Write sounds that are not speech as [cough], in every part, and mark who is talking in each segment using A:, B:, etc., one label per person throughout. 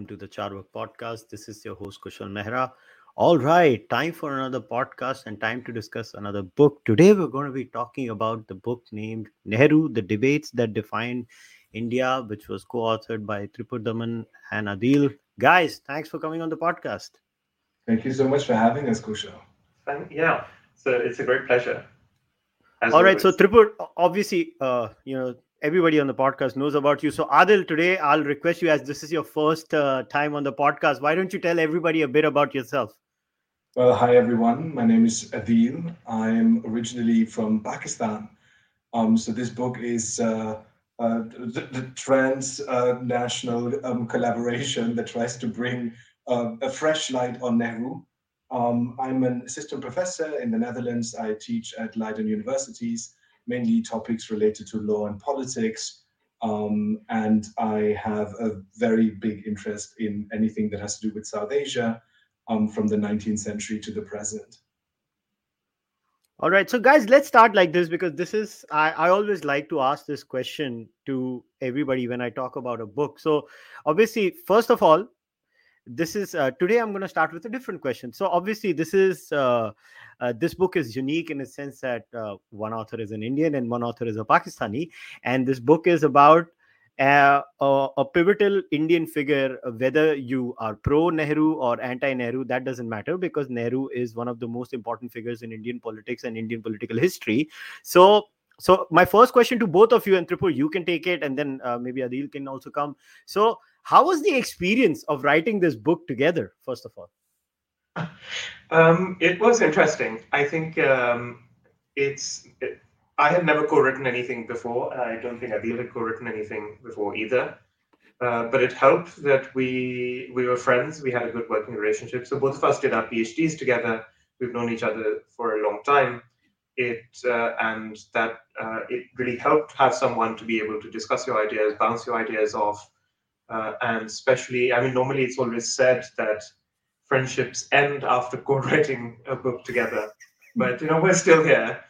A: everyone. Welcome to the Carvaka podcast. This is your host, Kushal Mehra. All right, time for another podcast and time to discuss another book. Today, we're going to be talking about the book named Nehru The Debates That Defined India, which was co authored by Tripurdaman and Adeel. Guys, thanks for coming on the podcast.
B: Thank you so much for having us, Kushal.
C: Yeah, so it's a great pleasure.
A: All right, so Tripur, obviously, uh, you know, everybody on the podcast knows about you. So, Adeel, today I'll request you, as this is your first uh, time on the podcast, why don't you tell everybody a bit about yourself?
B: Well, hi everyone. My name is Adeel. I'm originally from Pakistan. Um, so this book is uh, uh, the, the transnational uh, um, collaboration that tries to bring uh, a fresh light on Nehru. Um, I'm an assistant professor in the Netherlands. I teach at Leiden universities mainly topics related to law and politics. Um, and I have a very big interest in anything that has to do with South Asia um, from the 19th century to the present.
A: All right. So, guys, let's start like this because this is, I, I always like to ask this question to everybody when I talk about a book. So, obviously, first of all, this is uh, today i'm going to start with a different question. So obviously this is uh, uh, this book is unique in a sense that uh, one author is an indian and one author is a pakistani. And this book is about uh, a, a, pivotal indian figure whether you are pro nehru or anti nehru that doesn't matter because nehru is one of the most important figures in indian politics and indian political history. So so my first question to both of you and Tripur, you can take it, and then uh, maybe Adeel can also come. So how was the experience of writing this book together, first of all?
C: Um, it was interesting. I think um, it's. It, I had never co-written anything before. I don't think Adeel had co-written anything before either. Uh, but it helped that we we were friends. We had a good working relationship. So both of us did our PhDs together. We've known each other for a long time. It uh, and that uh, it really helped have someone to be able to discuss your ideas, bounce your ideas off, uh, and especially, I mean, normally it's always said that friendships end after [laughs] co-writing a book together, but you know we're still here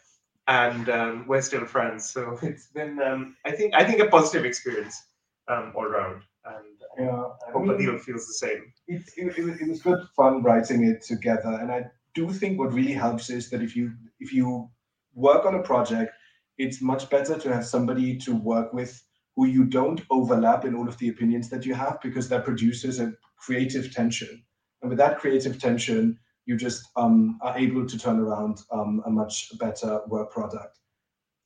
C: and um, we're still friends. So [laughs] it's been, um, I think, I think a positive experience um, all around, and yeah, I hope Adeel feels the same.
B: It, it, it, was good fun writing it together, and I do think what really helps is that if you if you work on a project, it's much better to have somebody to work with who you don't overlap in all of the opinions that you have because that produces a creative tension. And with that creative tension, you just um, are able to turn around um, a much better work product.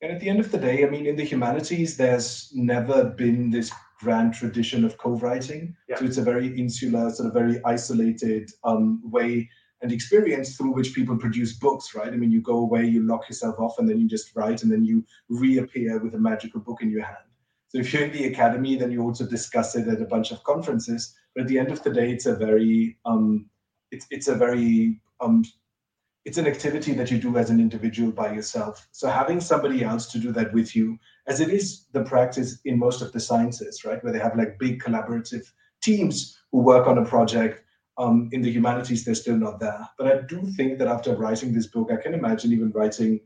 B: And at the end of the day, I mean, in the humanities, there's never been this grand tradition of co-writing. Yeah. So it's a very insular, sort of very isolated um, way and experience through which people produce books, right? I mean, you go away, you lock yourself off, and then you just write, and then you reappear with a magical book in your hand. So if you're in the academy, then you also discuss it at a bunch of conferences. But at the end of the day, it's a very um, it's it's a very um, it's an activity that you do as an individual by yourself. So having somebody else to do that with you, as it is the practice in most of the sciences, right, where they have like big collaborative teams who work on a project. Um, in the humanities, they're still not there. But I do think that after writing this book, I can imagine even writing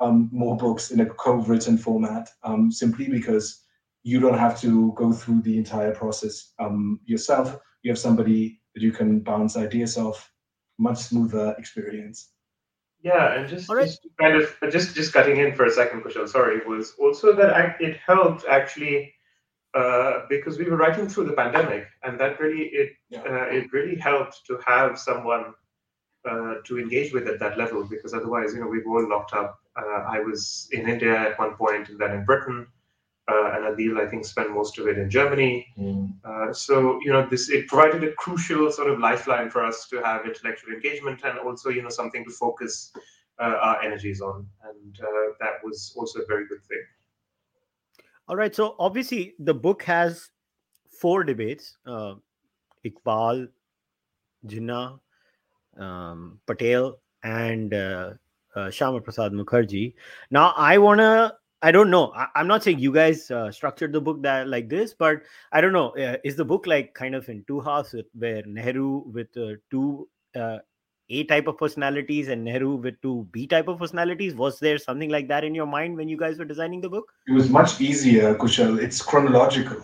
B: um, more books in a co-written format, um, simply because you don't have to go through the entire process um, yourself. You have somebody that you can bounce ideas off. Much smoother experience.
C: Yeah, and just, right. just kind of just just cutting in for a second, Kushal. Sorry, was also that I, it helped actually uh, because we were writing through the pandemic, and that really it yeah. uh, it really helped to have someone uh, to engage with at that level because otherwise, you know, we were all locked up. Uh, I was in India at one point, and then in Britain uh, and Adeel, I think, spent most of it in Germany. Mm. Uh, so, you know, this it provided a crucial sort of lifeline for us to have intellectual engagement and also, you know, something to focus uh, our energies on, and uh, that was also a very good thing.
A: All right. So, obviously, the book has four debates: uh, Iqbal, Jinnah, um, Patel, and uh, Syama Prasad Mookerjee. Now, I want to I don't know. I, am not saying you guys uh, structured the book that like this, but I don't know. Uh, is the book like kind of in two halves with, where Nehru with uh, two uh, A type of personalities and Nehru with two B type of personalities? Was there something like that in your mind when you guys were designing the book?
B: It was much easier, Kushal. It's chronological.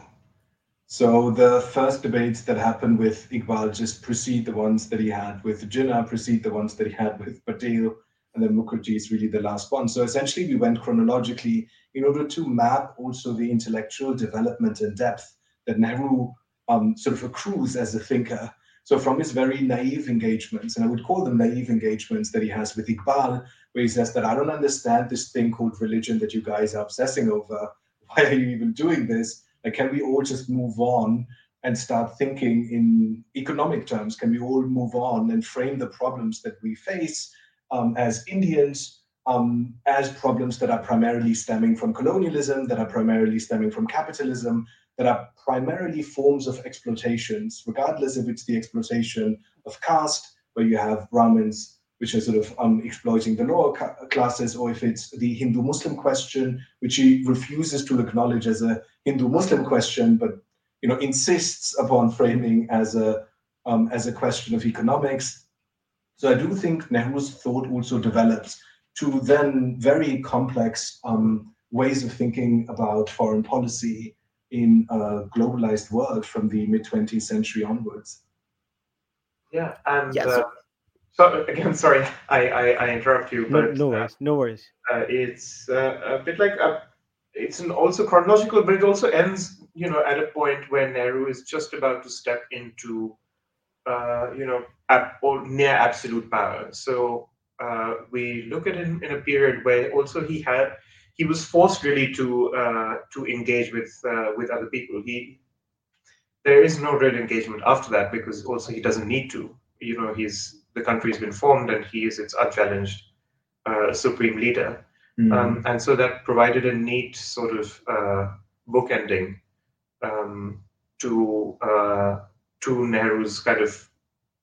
B: So the first debates that happened with Iqbal just precede the ones that he had with Jinnah, precede the ones that he had with Patel, and then Mookerjee is really the last one. So essentially, we went chronologically in order to map also the intellectual development and depth that Nehru um, sort of accrues as a thinker. So from his very naive engagements, and I would call them naive engagements that he has with Iqbal, where he says that I don't understand this thing called religion that you guys are obsessing over. Why are you even doing this? Like, can we all just move on and start thinking in economic terms? Can we all move on and frame the problems that we face um, as Indians um, as problems that are primarily stemming from colonialism, that are primarily stemming from capitalism, that are primarily forms of exploitations, regardless if it's the exploitation of caste, where you have Brahmins which are sort of um, exploiting the lower classes, or if it's the Hindu Muslim question, which he refuses to acknowledge as a Hindu Muslim question, but you know insists upon framing as a um, as a question of economics. So I do think Nehru's thought also develops to then very complex um, ways of thinking about foreign policy in a globalized world from the mid 20th century onwards.
C: Yeah, and yeah, so- uh, so again, sorry, I, I, I interrupt you, but
A: no, no worries, no worries.
C: Uh, it's uh, a bit like a, it's an also chronological, but it also ends, you know, at a point where Nehru is just about to step into, uh, you know, ab- or near absolute power. So uh, we look at him in a period where also he had he was forced really to uh, to engage with uh, with other people. He there is no real engagement after that because also he doesn't need to. You know, he's the country's been formed and he is its unchallenged uh, supreme leader. Mm. Um, and so that provided a neat sort of uh, bookending um, to uh, to Nehru's kind of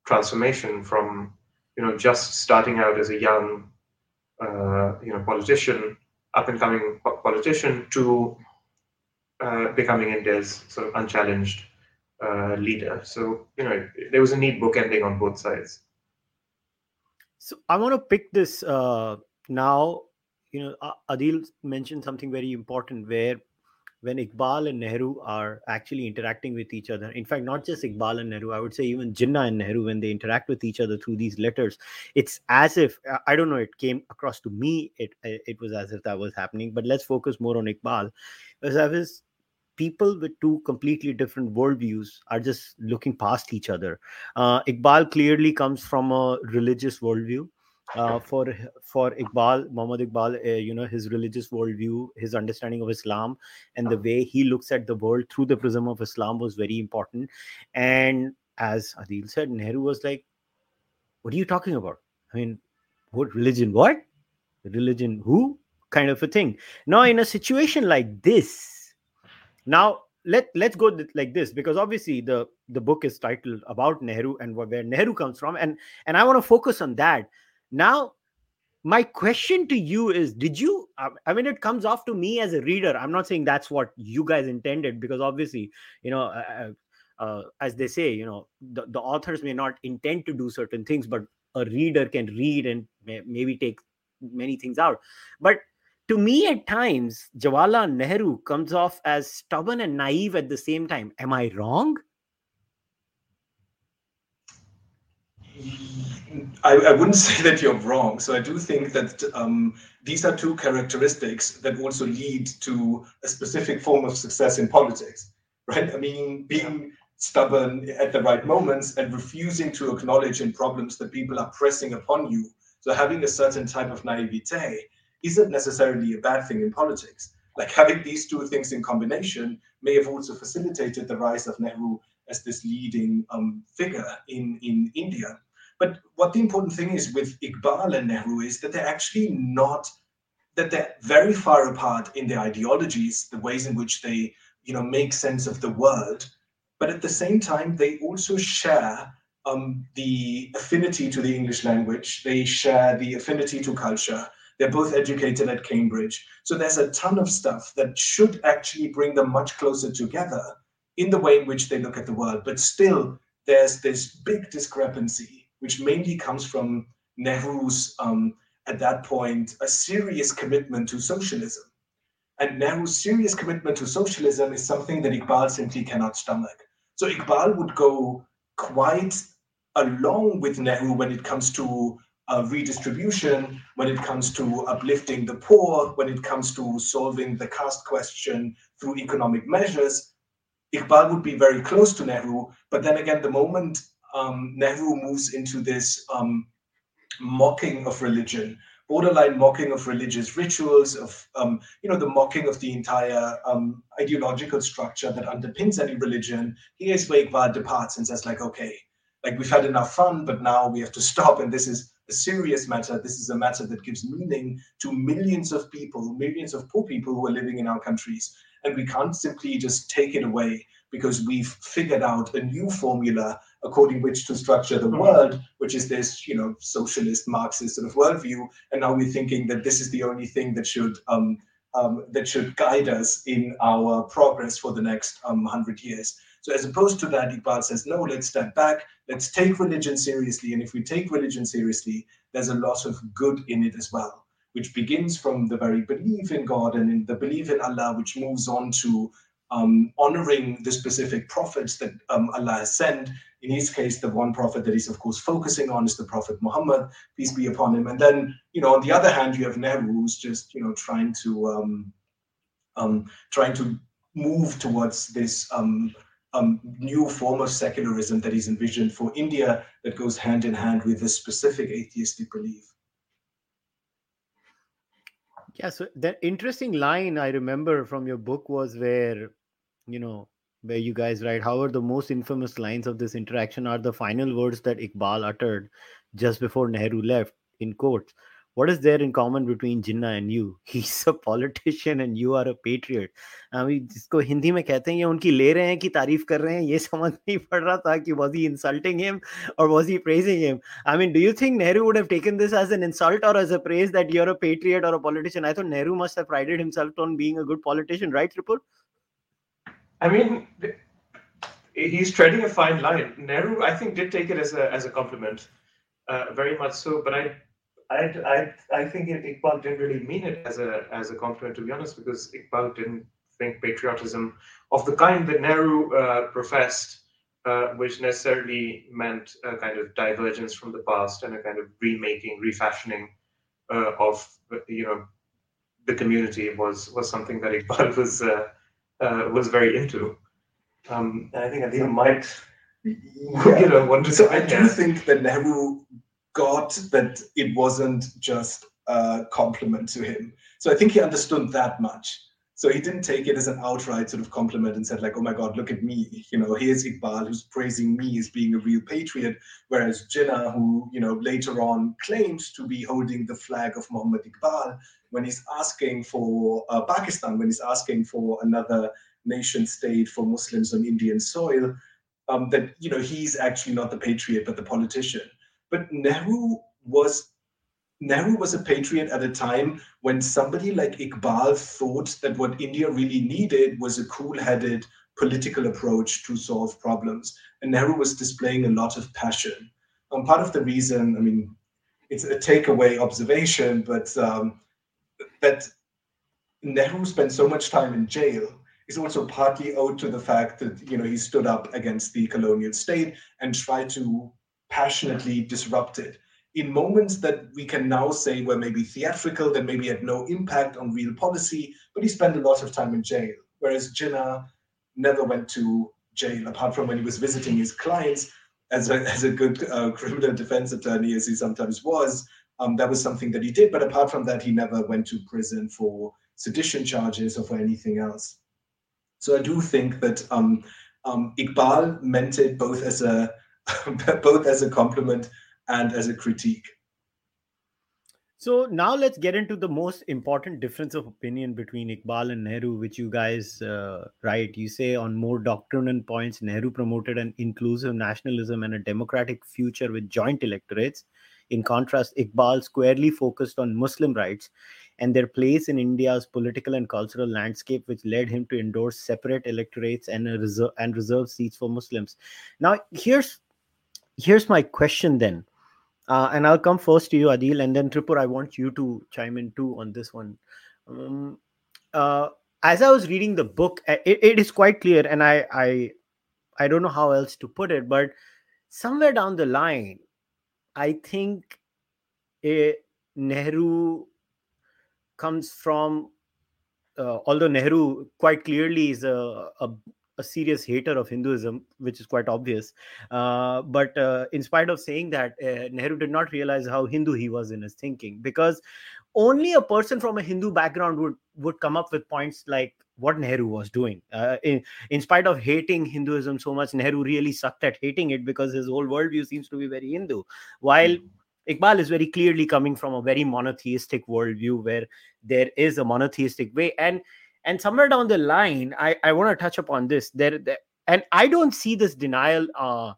C: transformation from you know just starting out as a young uh, you know politician, up and coming politician, to uh, becoming India's sort of unchallenged uh, leader. So you know there was a neat bookending on both sides.
A: So I want to pick this uh, now. You know, Adeel mentioned something very important where when Iqbal and Nehru are actually interacting with each other. In fact, not just Iqbal and Nehru, I would say even Jinnah and Nehru, when they interact with each other through these letters, it's as if I don't know. It came across to me. It it was as if that was happening. But let's focus more on Iqbal, as I was people with two completely different worldviews are just looking past each other. Uh, Iqbal clearly comes from a religious worldview. Uh, for for Iqbal, Muhammad Iqbal, uh, you know his religious worldview, his understanding of Islam, and the way he looks at the world through the prism of Islam was very important. And as Adeel said, Nehru was like, "What are you talking about? I mean, what religion? What religion? Who?" Kind of a thing. Now, in a situation like this, now let let's go like this because obviously the the book is titled about Nehru and where Nehru comes from, and and I want to focus on that. Now, my question to you is: Did you? I mean, it comes off to me as a reader. I'm not saying that's what you guys intended because obviously, you know. Uh, uh, as they say, you know, the, the authors may not intend to do certain things, but a reader can read and may, maybe take many things out. But to me at times Jawaharlal Nehru comes off as stubborn and naive at the same time. Am I wrong?
B: I, I, wouldn't [laughs] say that you're wrong. So I do think that um, these are two characteristics that also lead to a specific form of success in politics, right? I mean, being stubborn at the right moments and refusing to acknowledge in problems that people are pressing upon you. So having a certain type of naivete isn't necessarily a bad thing in politics. Like having these two things in combination may have also facilitated the rise of Nehru as this leading um, figure in, in India. But what the important thing is with Iqbal and Nehru is that they're actually not, that they're very far apart in their ideologies, the ways in which they, you know, make sense of the world. But at the same time, they also share um, the affinity to the English language. They share the affinity to culture. They're both educated at Cambridge. So there's a ton of stuff that should actually bring them much closer together in the way in which they look at the world. But still, there's this big discrepancy, which mainly comes from Nehru's, um, at that point, a serious commitment to socialism. And Nehru's serious commitment to socialism is something that Iqbal simply cannot stomach. So Iqbal would go quite along with Nehru when it comes to uh, redistribution, when it comes to uplifting the poor, when it comes to solving the caste question through economic measures. Iqbal would be very close to Nehru, but then again, the moment um, Nehru moves into this um, mocking of religion, borderline mocking of religious rituals, of um, you know the mocking of the entire um, ideological structure that underpins any religion. Here's where Iqbal departs and says like, okay, like we've had enough fun, but now we have to stop, and this is a serious matter. This is a matter that gives meaning to millions of people, millions of poor people who are living in our countries, and we can't simply just take it away because we've figured out a new formula according which to structure the mm-hmm. world, which is this, you know, socialist Marxist sort of worldview. And now we're thinking that this is the only thing that should um, um, that should guide us in our progress for the next um, hundred years. So as opposed to that, Iqbal says, no, let's step back, let's take religion seriously. And if we take religion seriously, there's a lot of good in it as well, which begins from the very belief in God and in the belief in Allah, which moves on to um, honoring the specific prophets that um, Allah has sent. In his case, the one prophet that he's of course focusing on is the Prophet Muhammad, peace be upon him. And then, you know, on the other hand, you have Nehru, who's just, you know, trying to um, um trying to move towards this um, um, new form of secularism that is envisioned for India that goes hand in hand with this specific atheistic belief.
A: Yeah, so the interesting line I remember from your book was where, you know, where you guys write, however, the most infamous lines of this interaction are the final words that Iqbal uttered just before Nehru left in quotes. What is there in common between Jinnah and you? [laughs] He's a politician and you are a patriot. अभी जिसको हिंदी में कहते हैं ये उनकी ले रहे हैं कि तारीफ कर रहे हैं ये समझ नहीं [laughs] पड़ रहा था कि was he insulting him or was he praising him? I mean, do you think Nehru would have taken this as an insult or as a praise that you're a patriot or a politician? I thought Nehru must have prided himself on being a good politician, right, Tripur?
C: I mean, he's treading a fine line. Nehru, I think, did take it as a as a compliment, uh, very much so. But I I, I, I think Iqbal didn't really mean it as a as a compliment, to be honest, because Iqbal didn't think patriotism of the kind that Nehru uh, professed, uh, which necessarily meant a kind of divergence from the past and a kind of remaking, refashioning uh, of you know the community was was something that Iqbal [laughs] was uh, was very into. Um, and I think Adeel might yeah. you know want to.
B: So I do think that Nehru got that it wasn't just a compliment to him. So I think he understood that much. So he didn't take it as an outright sort of compliment and said, like, oh my God, look at me. You know, here's Iqbal who's praising me as being a real patriot. Whereas Jinnah, who, you know, later on claims to be holding the flag of Muhammad Iqbal, when he's asking for uh, Pakistan, when he's asking for another nation state for Muslims on Indian soil, um, that, you know, he's actually not the patriot, but the politician. But Nehru was Nehru was a patriot at a time when somebody like Iqbal thought that what India really needed was a cool-headed political approach to solve problems. And Nehru was displaying a lot of passion. Um, part of the reason, I mean, it's a takeaway observation, but um, that Nehru spent so much time in jail is also partly owed to the fact that you know he stood up against the colonial state and tried to passionately disrupt it in moments that we can now say were maybe theatrical, that maybe had no impact on real policy, but he spent a lot of time in jail. Whereas Jinnah never went to jail, apart from when he was visiting his clients as a, as a good uh, criminal defense attorney, as he sometimes was. Um, that was something that he did. But apart from that, he never went to prison for sedition charges or for anything else. So I do think that um, um, Iqbal meant it both as a [laughs] both as a compliment and as a critique.
A: So now let's get into the most important difference of opinion between Iqbal and Nehru, which you guys uh, write. You say on more doctrinal points, Nehru promoted an inclusive nationalism and a democratic future with joint electorates. In contrast, Iqbal squarely focused on Muslim rights and their place in India's political and cultural landscape, which led him to endorse separate electorates and reserve and reserve seats for Muslims. Now, here's here's my question then uh, and i'll come first to you adeel and then tripur i want you to chime in too on this one um, uh, as I was reading the book, it, it is quite clear, and I, I, I don't know how else to put it, but somewhere down the line, I think a Nehru comes from, uh, although Nehru quite clearly is a, a, a, serious hater of Hinduism, which is quite obvious. Uh, but uh, in spite of saying that, uh, Nehru did not realize how Hindu he was in his thinking because only a person from a Hindu background would would come up with points like what Nehru was doing. Uh, in, in spite of hating Hinduism so much, Nehru really sucked at hating it because his whole worldview seems to be very Hindu. While mm. Iqbal is very clearly coming from a very monotheistic worldview where there is a monotheistic way. And and somewhere down the line, I, I want to touch upon this. There, there and I don't see this denial uh,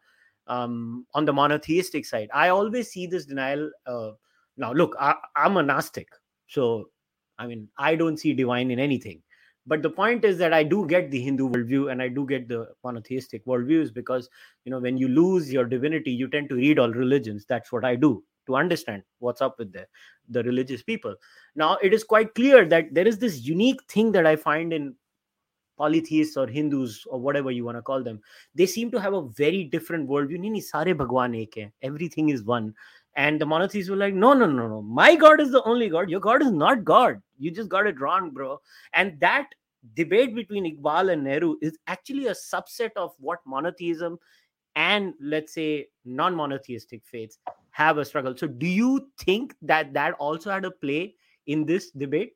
A: um, on the monotheistic side. I always see this denial. Uh, now, look, I, I'm agnostic, so I mean, I don't see divine in anything. But the point is that I do get the Hindu worldview and I do get the monotheistic worldviews because, you know, when you lose your divinity, you tend to read all religions. That's what I do to understand what's up with the, the religious people. Now, it is quite clear that there is this unique thing that I find in polytheists or Hindus or whatever you want to call them. They seem to have a very different worldview. Sare bhagwan ek hai. Everything is one. And the monotheists were like, no, no, no, no. My God is the only God. Your God is not God. You just got it wrong, bro. And that debate between Iqbal and Nehru is actually a subset of what monotheism and let's say non-monotheistic faiths have a struggle. So do you think that that also had a play in this debate?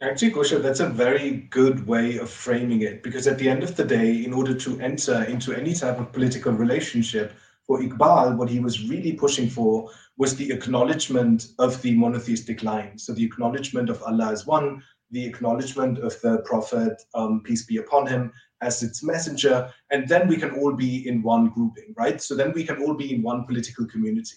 B: Actually, Kushal, that's a very good way of framing it because at the end of the day, in order to enter into any type of political relationship, for Iqbal, what he was really pushing for was the acknowledgement of the monotheistic line. So the acknowledgement of Allah as one, the acknowledgement of the Prophet, um, peace be upon him, as its messenger, and then we can all be in one grouping, right? So then we can all be in one political community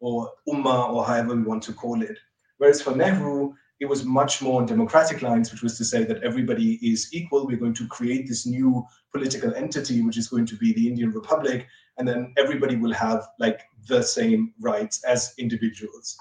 B: or ummah or however we want to call it. Whereas for Nehru, it was much more on democratic lines, which was to say that everybody is equal. We're going to create this new political entity, which is going to be the Indian Republic, and then everybody will have like the same rights as individuals.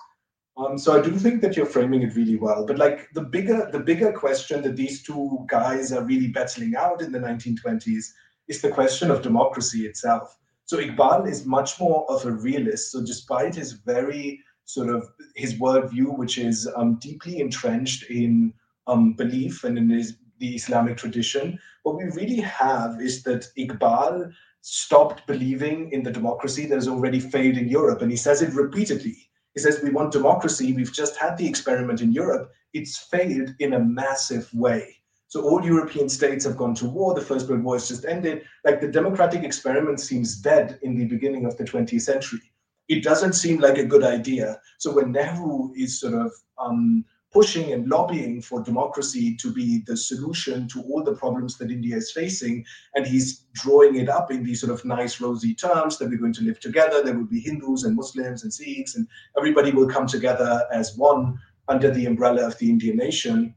B: Um, so I do think that you're framing it really well. But like the bigger the bigger question that these two guys are really battling out in the 1920s is the question of democracy itself. So Iqbal is much more of a realist. So despite his very sort of his worldview, which is um, deeply entrenched in um, belief and in his, the Islamic tradition, what we really have is that Iqbal stopped believing in the democracy that has already failed in Europe. And he says it repeatedly. He says, We want democracy. We've just had the experiment in Europe. It's failed in a massive way. So all European states have gone to war. The First World War has just ended. Like the democratic experiment seems dead in the beginning of the 20th century. It doesn't seem like a good idea. So when Nehru is sort of um, pushing and lobbying for democracy to be the solution to all the problems that India is facing. And he's drawing it up in these sort of nice, rosy terms that we're going to live together. There will be Hindus and Muslims and Sikhs, and everybody will come together as one under the umbrella of the Indian nation.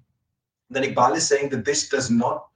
B: Then Iqbal is saying that this does not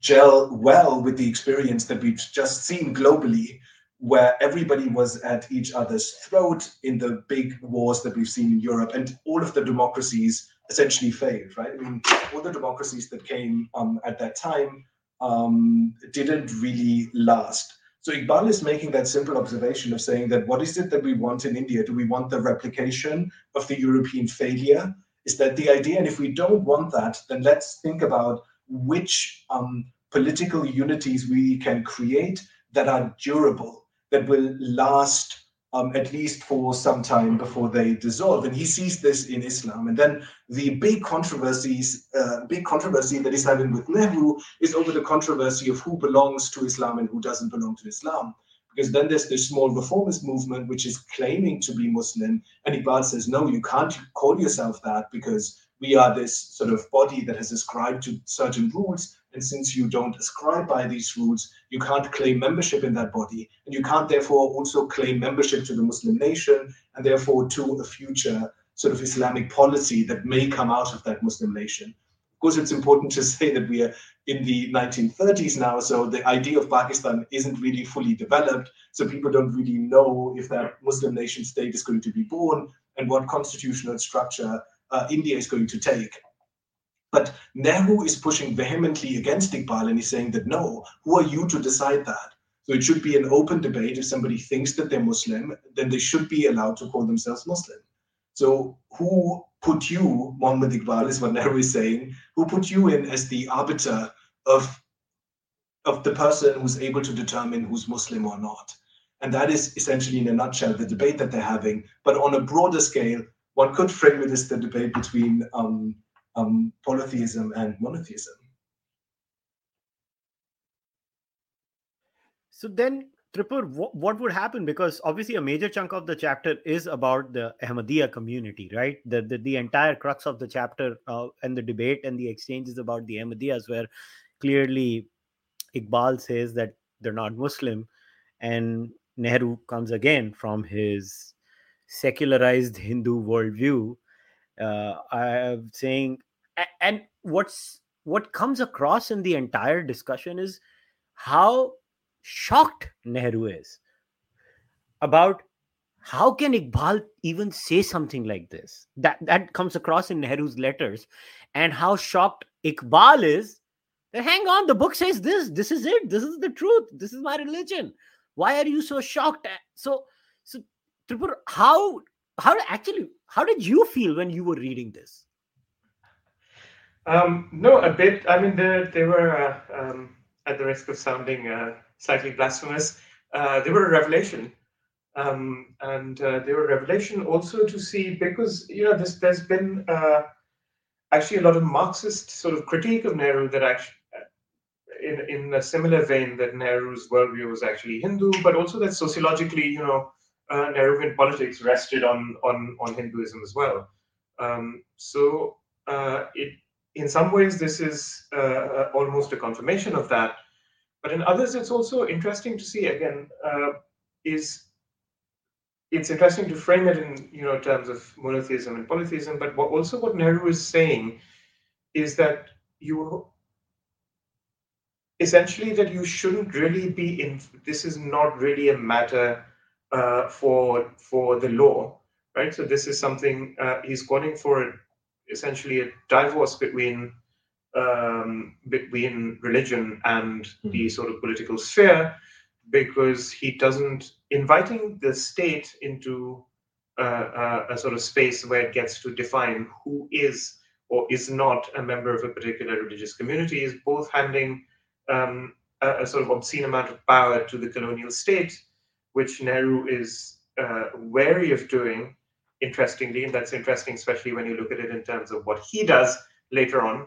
B: gel well with the experience that we've just seen globally where everybody was at each other's throat in the big wars that we've seen in Europe, and all of the democracies essentially failed, right? I mean, all the democracies that came um, at that time um, didn't really last. So Iqbal is making that simple observation of saying that what is it that we want in India? Do we want the replication of the European failure? Is that the idea? And if we don't want that, then let's think about which um, political unities we can create that are durable, that will last um, at least for some time before they dissolve. And he sees this in Islam. And then the big controversies, uh, big controversy that he's having with Nehru is over the controversy of who belongs to Islam and who doesn't belong to Islam. Because then there's this small reformist movement which is claiming to be Muslim, and Iqbal says, no, you can't call yourself that because we are this sort of body that has ascribed to certain rules and since you don't ascribe by these rules, you can't claim membership in that body. And you can't therefore also claim membership to the Muslim nation and therefore to a future sort of Islamic policy that may come out of that Muslim nation. Of course, it's important to [laughs] say that we are in the 1930s now, so the idea of Pakistan isn't really fully developed. So people don't really know if that Muslim nation state is going to be born and what constitutional structure uh, India is going to take. But Nehru is pushing vehemently against Iqbal and he's saying that no, who are you to decide that? So it should be an open debate. If somebody thinks that they're Muslim, then they should be allowed to call themselves Muslim. So who put you, Muhammad Iqbal is what Nehru is saying, who put you in as the arbiter of, of the person who's able to determine who's Muslim or not? And that is essentially, in a nutshell, the debate that they're having. But on a broader scale, one could frame it as the debate between um, um, polytheism and monotheism.
A: So then, Tripur, what, what would happen? Because obviously, a major chunk of the chapter is about the Ahmadiyya community, right? The the, the entire crux of the chapter uh, and the debate and the exchange is about the Ahmadiyyas, where clearly Iqbal says that they're not Muslim, and Nehru comes again from his secularized Hindu worldview, uh, I'm saying, and what's what comes across in the entire discussion is how shocked Nehru is about how can Iqbal even say something like this? That that comes across in Nehru's letters, and how shocked Iqbal is. That hang on, the book says this. This is it. This is the truth. This is my religion. Why are you so shocked? So, so Tripur, how how actually how did you feel when you were reading this?
C: Um, no, a bit. I mean, they, they were, uh, um, at the risk of sounding uh, slightly blasphemous, uh, they were a revelation. Um, and uh, they were a revelation also to see because, you know, this, there's been uh, actually a lot of Marxist sort of critique of Nehru that actually, uh, in, in a similar vein, that Nehru's worldview was actually Hindu, but also that sociologically, you know, uh, Nehruvian politics rested on, on, on Hinduism as well. Um, so it in some ways, this is uh, uh, almost a confirmation of that. But in others, it's also interesting to see again uh, is it's interesting to frame it in you know terms of monotheism and polytheism. But what, also what Nehru is saying is that you essentially that you shouldn't really be in. This is not really a matter uh, for for the law, right? So this is something uh, he's calling for essentially a divorce between um, between religion and mm-hmm. the sort of political sphere because he doesn't inviting the state into uh, uh, a sort of space where it gets to define who is or is not a member of a particular religious community is both handing um, a, a, sort of obscene amount of power to the colonial state, which Nehru is uh, wary of doing interestingly, and that's interesting, especially when you look at it in terms of what he does later on.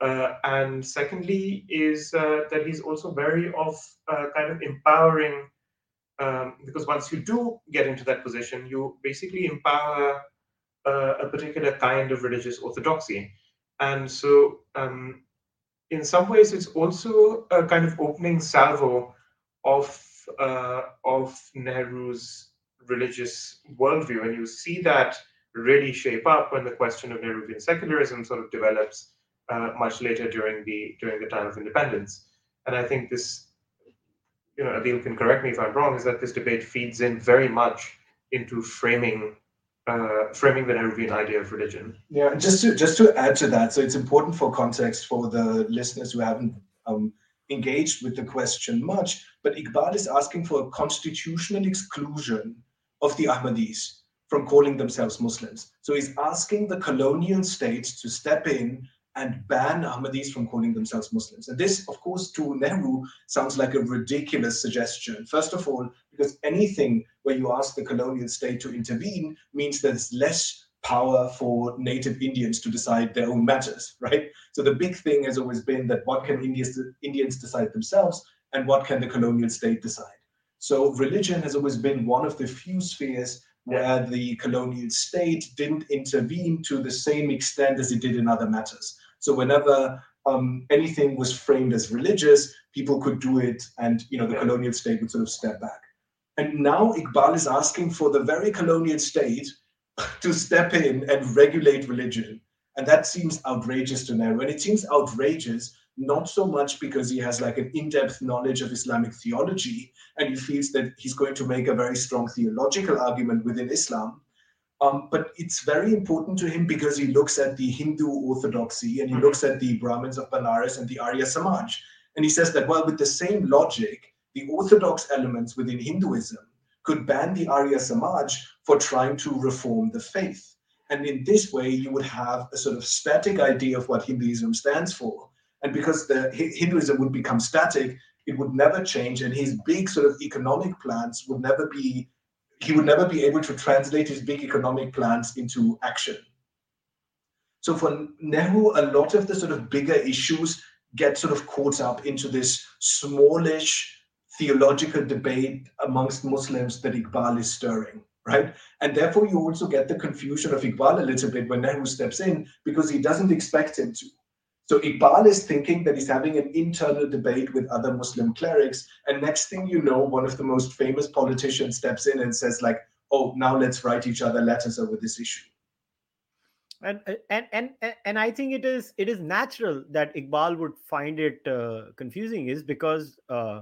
C: Uh, and secondly, is uh, that he's also wary of uh, kind of empowering, um, because once you do get into that position, you basically empower uh, a particular kind of religious orthodoxy. And so, um, in some ways, it's also a kind of opening salvo of uh, of Nehru's religious worldview. And you see that really shape up when the question of Nehruvian secularism sort of develops uh, much later during the during the time of independence. And I think this, you know, Adeel can correct me if I'm wrong, is that this debate feeds in very much into framing uh, framing the Nehruvian idea of religion.
B: Yeah, just to just to add to that, so it's important for context for the listeners who haven't um, engaged with the question much. But Iqbal is asking for a constitutional exclusion of the Ahmadis from calling themselves Muslims. So he's asking the colonial state to step in and ban Ahmadis from calling themselves Muslims. And this, of course, to Nehru sounds like a ridiculous suggestion. First of all, because anything where you ask the colonial state to intervene means there's less power for native Indians to decide their own matters, right? So the big thing has always been that what can Indians, Indians decide themselves and what can the colonial state decide? So religion has always been one of the few spheres where the colonial state didn't intervene to the same extent as it did in other matters. So whenever um, anything was framed as religious, people could do it, and you know the colonial state would sort of step back. And now Iqbal is asking for the very colonial state to step in and regulate religion, and that seems outrageous to Nehru. And it seems outrageous not so much because he has like an in-depth knowledge of Islamic theology and he feels that he's going to make a very strong theological argument within Islam, Um, but it's very important to him because he looks at the Hindu orthodoxy and he mm-hmm. looks at the Brahmins of Banaras and the Arya Samaj. And he says that, well, with the same logic, the orthodox elements within Hinduism could ban the Arya Samaj for trying to reform the faith. And in this way, you would have a sort of static idea of what Hinduism stands for. And because the Hinduism would become static, it would never change. And his big sort of economic plans would never be, he would never be able to translate his big economic plans into action. So for Nehru, a lot of the sort of bigger issues get sort of caught up into this smallish theological debate amongst Muslims that Iqbal is stirring, right? And therefore, you also get the confusion of Iqbal a little bit when Nehru steps in because he doesn't expect him to. So Iqbal is thinking that he's having an internal debate with other Muslim clerics, and next thing you know, one of the most famous politicians steps in and says, like, "Oh, now let's write each other letters over this issue."
A: And and and and I think it is it is natural that Iqbal would find it uh, confusing, is because uh,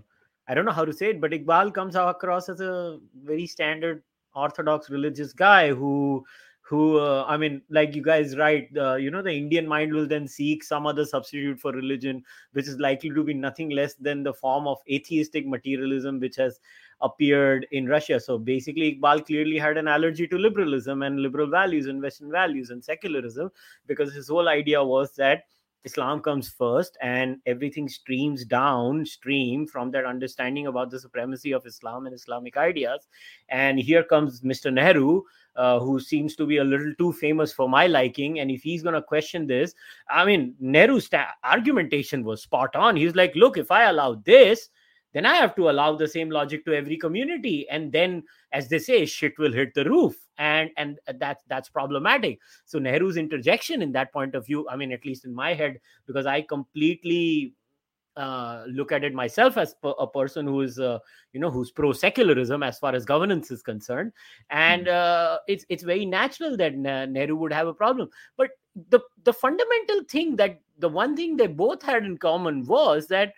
A: I don't know how to say it, but Iqbal comes across as a very standard orthodox religious guy who who uh, i mean like you guys write uh, you know the indian mind will then seek some other substitute for religion which is likely to be nothing less than the form of atheistic materialism which has appeared in russia. So basically iqbal clearly had an allergy to liberalism and liberal values and western values and secularism because his whole idea was that Islam comes first and everything streams downstream from that understanding about the supremacy of Islam and Islamic ideas. And here comes Mr. Nehru, uh, who seems to be a little too famous for my liking. And if he's going to question this, I mean, Nehru's ta- argumentation was spot on. He's like, look, if I allow this, then I have to allow the same logic to every community. And then, as they say, shit will hit the roof. And and that's that's problematic. So Nehru's interjection in that point of view, I mean, at least in my head, because I completely uh, look at it myself as a person who is uh, you know who's pro secularism as far as governance is concerned and hmm. uh, it's it's very natural that nehru would have a problem but the the fundamental thing that the one thing they both had in common was that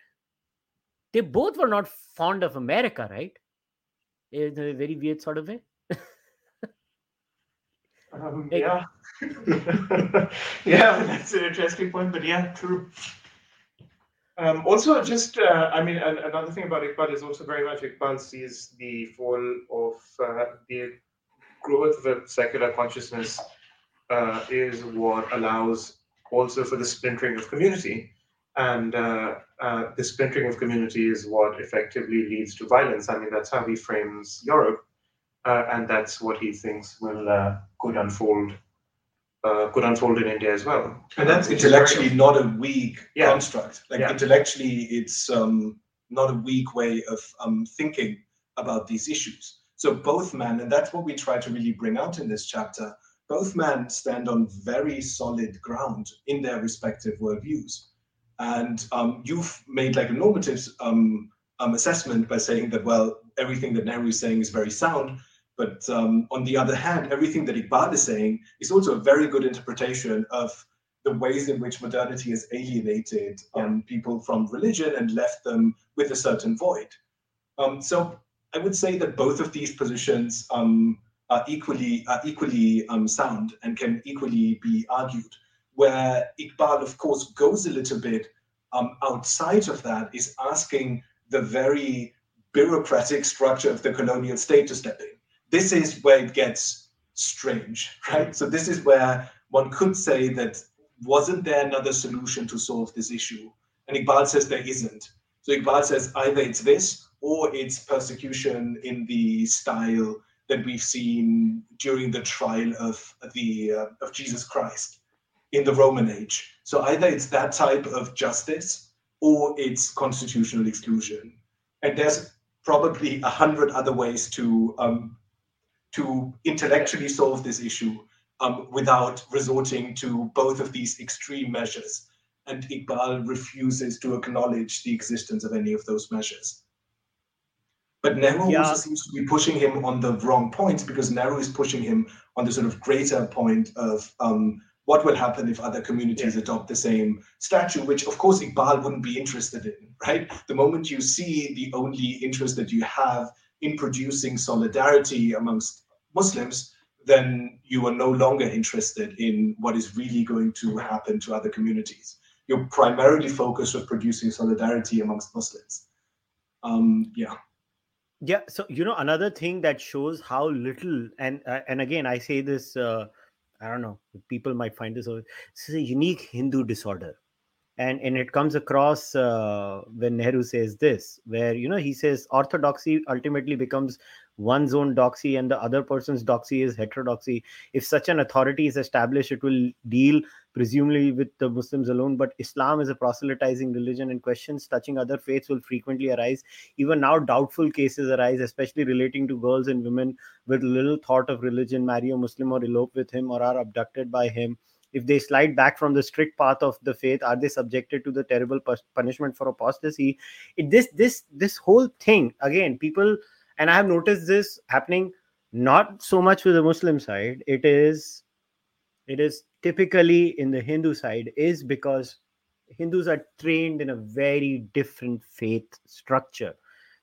A: they both were not fond of america right? In a very weird sort of way?
C: Um, [laughs] yeah. [laughs] Yeah that's an interesting point but yeah true. Um, also, just uh, I mean, another thing about Iqbal is also very much Iqbal sees the fall of uh, the growth of a secular consciousness uh, is what allows also for the splintering of community, and uh, uh, the splintering of community is what effectively leads to violence. I mean, that's how he frames Europe, uh, and that's what he thinks will could unfold uh, could unfold in India as well.
B: And that's intellectually not a weak yeah. construct. Like yeah. intellectually, it's um, not a weak way of um, thinking about these issues. So both men, and that's what we try to really bring out in this chapter, both men stand on very solid ground in their respective worldviews. And um, you've made like a normative um, um, assessment by saying that, well, everything that Nehru is saying is very sound. But um, on the other hand, everything that Iqbal is saying is also a very good interpretation of the ways in which modernity has alienated um, people from religion and left them with a certain void. Um, so I would say that both of these positions um, are equally are equally um, sound and can equally be argued. Where Iqbal, of course, goes a little bit um, outside of that, is asking the very bureaucratic structure of the colonial state to step in this is where it gets strange, [laughs] right? So this is where one could say that wasn't there another solution to solve this issue? And Iqbal says there isn't. So Iqbal says either it's this or it's persecution in the style that we've seen during the trial of the uh, of Jesus Christ in the Roman age. So either it's that type of justice or it's constitutional exclusion. And there's probably a hundred other ways to um, to intellectually solve this issue um, without resorting to both of these extreme measures. And Iqbal refuses to acknowledge the existence of any of those measures. But Nehru yeah. also seems to be pushing him on the wrong points because Nehru is pushing him on the sort of greater point of um, what will happen if other communities yeah. adopt the same statue, which of course Iqbal wouldn't be interested in, right? The moment you see the only interest that you have in producing solidarity amongst Muslims, then you are no longer interested in what is really going to happen to other communities. You're primarily focused on producing solidarity amongst Muslims. Um, yeah.
A: Yeah. So you know another thing that shows how little, and uh, and again I say this, uh, I don't know, people might find this. This is a unique Hindu disorder and and it comes across uh, when Nehru says this, where you know he says orthodoxy ultimately becomes one's own doxy and the other person's doxy is heterodoxy. If such an authority is established, it will deal presumably with the Muslims alone. But Islam is a proselytizing religion, and questions touching other faiths will frequently arise. Even now, doubtful cases arise, especially relating to girls and women with little thought of religion, marry a Muslim or elope with him, or are abducted by him if they slide back from the strict path of the faith are they subjected to the terrible punishment for apostasy it, this this this whole thing again people and i have noticed this happening not so much with the muslim side. It is it is typically in the hindu side is because hindus are trained in a very different faith structure.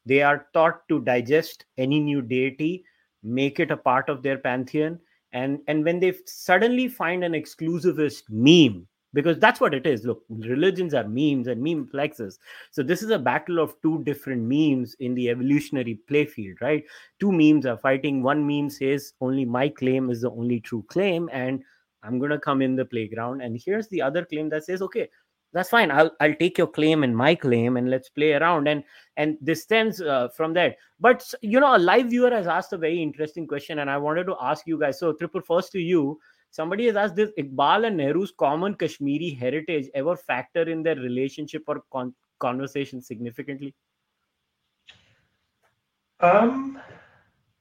A: They are taught to digest any new deity make it a part of their pantheon and and when they suddenly find an exclusivist meme because that's what it is. Look religions are memes and meme flexes. So this is a battle of two different memes in the evolutionary playfield right? Two memes are fighting. One meme says only my claim is the only true claim and i'm to come in the playground. And here's the other claim that says okay that's fine. I'll i'll take your claim and my claim and let's play around. And and this stems uh, from that. But you know a live viewer has asked a very interesting question and i wanted to ask you guys. So Tripur first to you somebody has asked this iqbal and nehru's common kashmiri heritage ever factor in their relationship or con- conversation significantly
C: um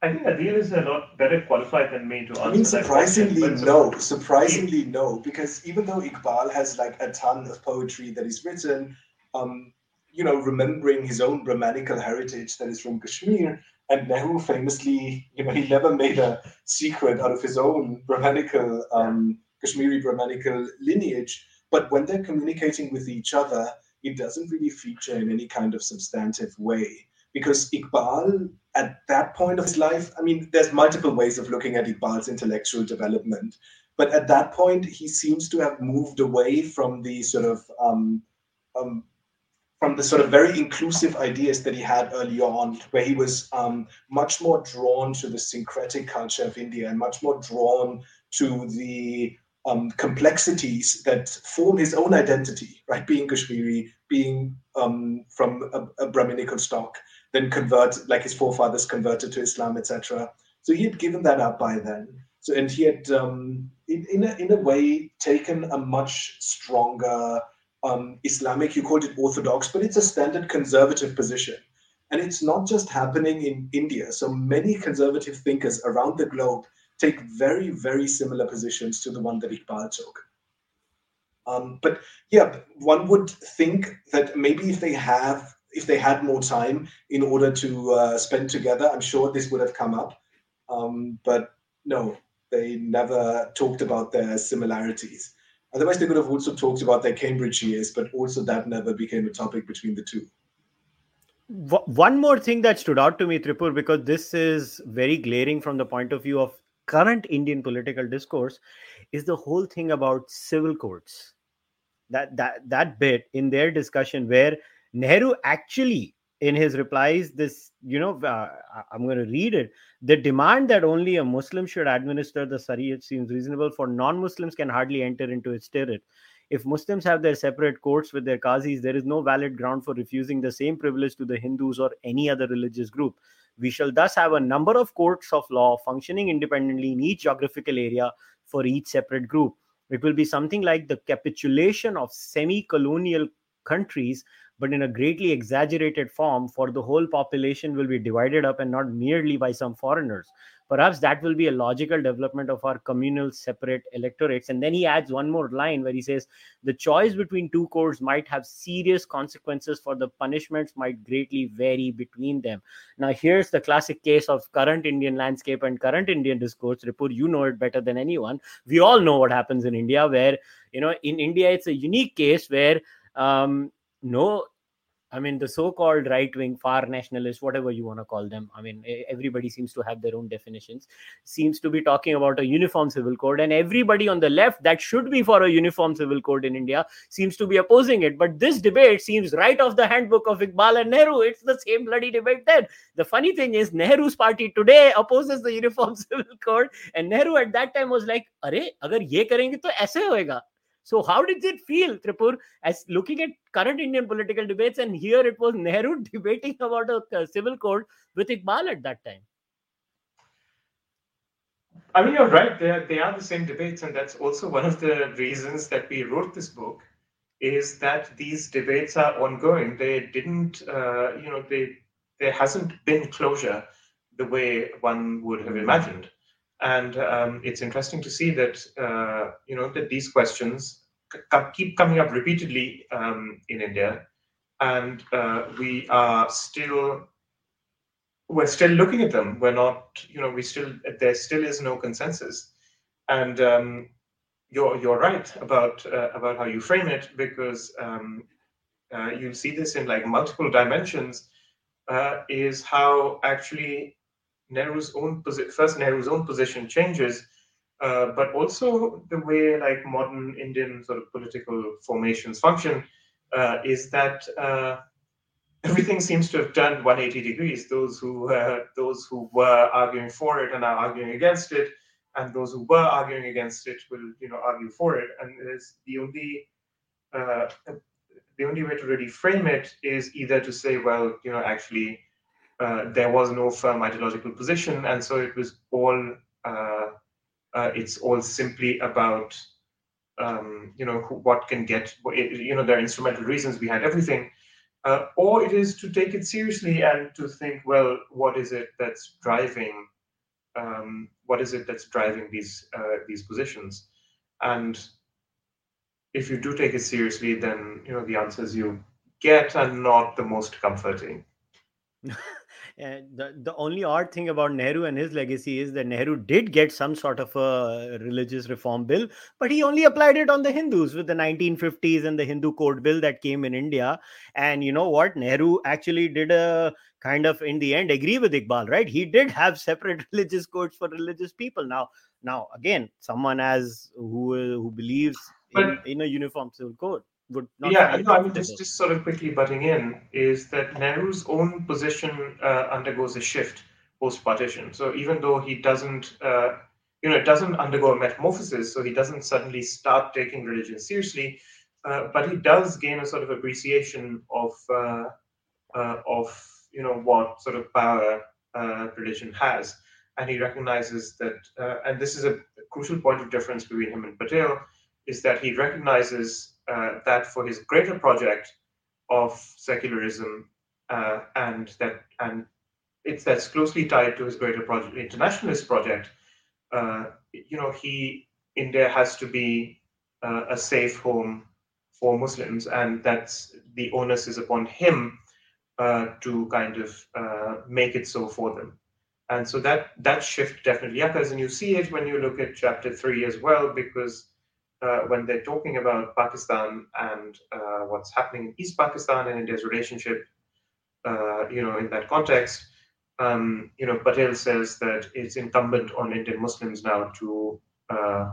C: I think Adeel is a lot better qualified than me to answer. I
B: mean, surprisingly, question, no. Surprisingly, no. Because even though Iqbal has like a ton of poetry that is written, um, you know, remembering his own Brahmanical heritage that is from Kashmir, and Nehru famously, you know, he never made a secret out of his own Brahmanical, um, Kashmiri Brahmanical lineage. But when they're communicating with each other, it doesn't really feature in any kind of substantive way because Iqbal, at that point of his life, I mean, there's multiple ways of looking at Iqbal's intellectual development, but at that point, he seems to have moved away from the sort of um, um, from the sort of very inclusive ideas that he had earlier on, where he was um, much more drawn to the syncretic culture of India and much more drawn to the um, complexities that form his own identity, right? Being Kashmiri, being um, from a, a Brahminical stock, then convert, like his forefathers converted to Islam, etc. So he had given that up by then. So and he had, um, in in a, in a way, taken a much stronger um, Islamic. You called it orthodox, but it's a standard conservative position. And it's not just happening in India. So many conservative thinkers around the globe take very, very similar positions to the one that Iqbal took. Um, but yeah, one would think that maybe if they have if they had more time in order to uh, spend together, I'm sure this would have come up. Um, but no, they never talked about their similarities. Otherwise, they could have also talked about their Cambridge years, but also that never became a topic between the two.
A: One more thing that stood out to me, Tripur, because this is very glaring from the point of view of current Indian political discourse, is the whole thing about civil courts. That that that bit in their discussion where Nehru actually, in his replies, this, you know, uh, I'm going to read it. The demand that only a Muslim should administer the Shariat seems reasonable, for non Muslims can hardly enter into its territory. If Muslims have their separate courts with their qazis, there is no valid ground for refusing the same privilege to the Hindus or any other religious group. We shall thus have a number of courts of law functioning independently in each geographical area for each separate group. It will be something like the capitulation of semi colonial countries but in a greatly exaggerated form for the whole population will be divided up and not merely by some foreigners. Perhaps that will be a logical development of our communal separate electorates. And then he adds one more line where he says the choice between two courts might have serious consequences for the punishments might greatly vary between them. Now here's the classic case of current indian landscape and current indian discourse. Tripur you know it better than anyone. We all know what happens in india where you know in india it's a unique case where um, no i mean the so-called right-wing far nationalists whatever you want to call them i mean everybody seems to have their own definitions seems to be talking about a uniform civil code and everybody on the left that should be for a uniform civil code in india seems to be opposing it. But this debate seems right off the handbook of iqbal and nehru. It's the same bloody debate then. The funny thing is nehru's party today opposes the [laughs] uniform civil code and nehru at that time was like are agar ye karenge to aise hoega. So, how did it feel, Tripur, as looking at current Indian political debates? And here it was [laughs] Nehru debating about a, civil code with Iqbal at that time.
C: I mean, you're right. They are, they are the same debates, and that's also [laughs] one of the reasons that we wrote this book. Is that these debates are ongoing? They didn't, uh, you know, they there hasn't been closure the way one would have imagined. And um, it's interesting to see that uh, you know that these questions keep coming up repeatedly um, in India, and uh, we are still we're still looking at them. We're not, you know, we still there still is no consensus, and um, you're you're right about uh, about how you frame it because um, uh, you'll see this in like multiple dimensions. Uh, is how actually Nehru's own first Nehru's own position changes, uh, but also the way like modern Indian sort of political formations function uh, is that uh, everything seems to have turned 180 degrees. Those who uh, those who were arguing for it and are arguing against it, and those who were arguing against it will you know argue for it. And it's the only uh, the only way to really frame it is either to say, well, you know, actually uh, there was no firm ideological position, and so it was all uh, uh, it's all simply about um, you know what can get you know there are instrumental reasons behind everything, uh, or it is to take it seriously and to think, well, what is it that's driving um, what is it that's driving these uh, these positions, and if you do take it seriously, then you know the answers you get are not the most comforting. [laughs]
A: And the, the only odd thing about Nehru and his legacy is that Nehru did get some sort of a religious reform bill, but he only applied it on the Hindus with the 1950s and the Hindu Code Bill that came in India. And you know what? Nehru actually did a kind of, in the end, agree with Iqbal, right? He did have [laughs] separate religious codes for religious people. Now, now again, someone as who who believes in, in a uniform civil code would
C: yeah no, i mean just, just sort of quickly butting in is that nehru's own position uh, undergoes a shift post partition so even though he doesn't uh, you know it doesn't undergo a metamorphosis so he doesn't suddenly start taking religion seriously uh, but he does gain a sort of appreciation of uh, uh, of you know what sort of power uh, religion has. And he recognizes that and this is a crucial point of difference between him and patel is that he recognizes uh, that for his greater project of secularism uh, and that and it's that's closely tied to his greater project internationalist project uh, you know he india has to be uh, a safe home for muslims and that's the onus is upon him uh, to kind of uh, make it so for them. And so that that shift definitely occurs. And you see it when you look at chapter 3 as well because uh, when they're talking about Pakistan and uh, what's happening in East Pakistan and India's relationship, uh, you know, in that context, um, you know, Patel says that it's incumbent on Indian Muslims now to, uh,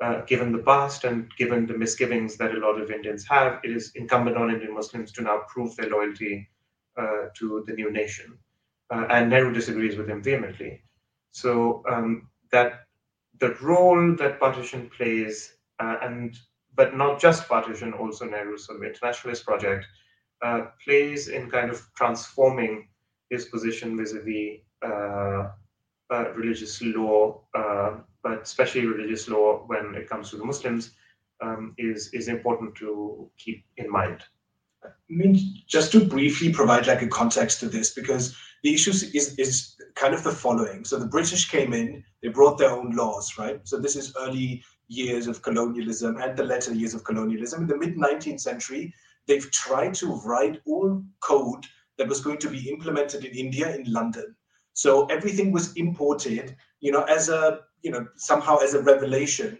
C: uh, given the past and given the misgivings that a lot of Indians have, it is incumbent on Indian Muslims to now prove their loyalty uh, to the new nation. and Nehru disagrees with him vehemently. So um, that the role that partition plays uh, and but not just partition, also of internationalist project uh, plays in kind of transforming his position vis-a-vis uh, uh, religious law, uh, but especially religious law when it comes to the Muslims, um, is is important to keep in mind.
B: I mean, just to briefly provide like a context to this, because the issue is, is kind of the following. So the British came in, they brought their own laws, right? So this is early years of colonialism and the latter years of colonialism. In the mid 19th century, they've tried to write all code that was going to be implemented in India in London. So everything was imported, you know, as a, you know, somehow as a revelation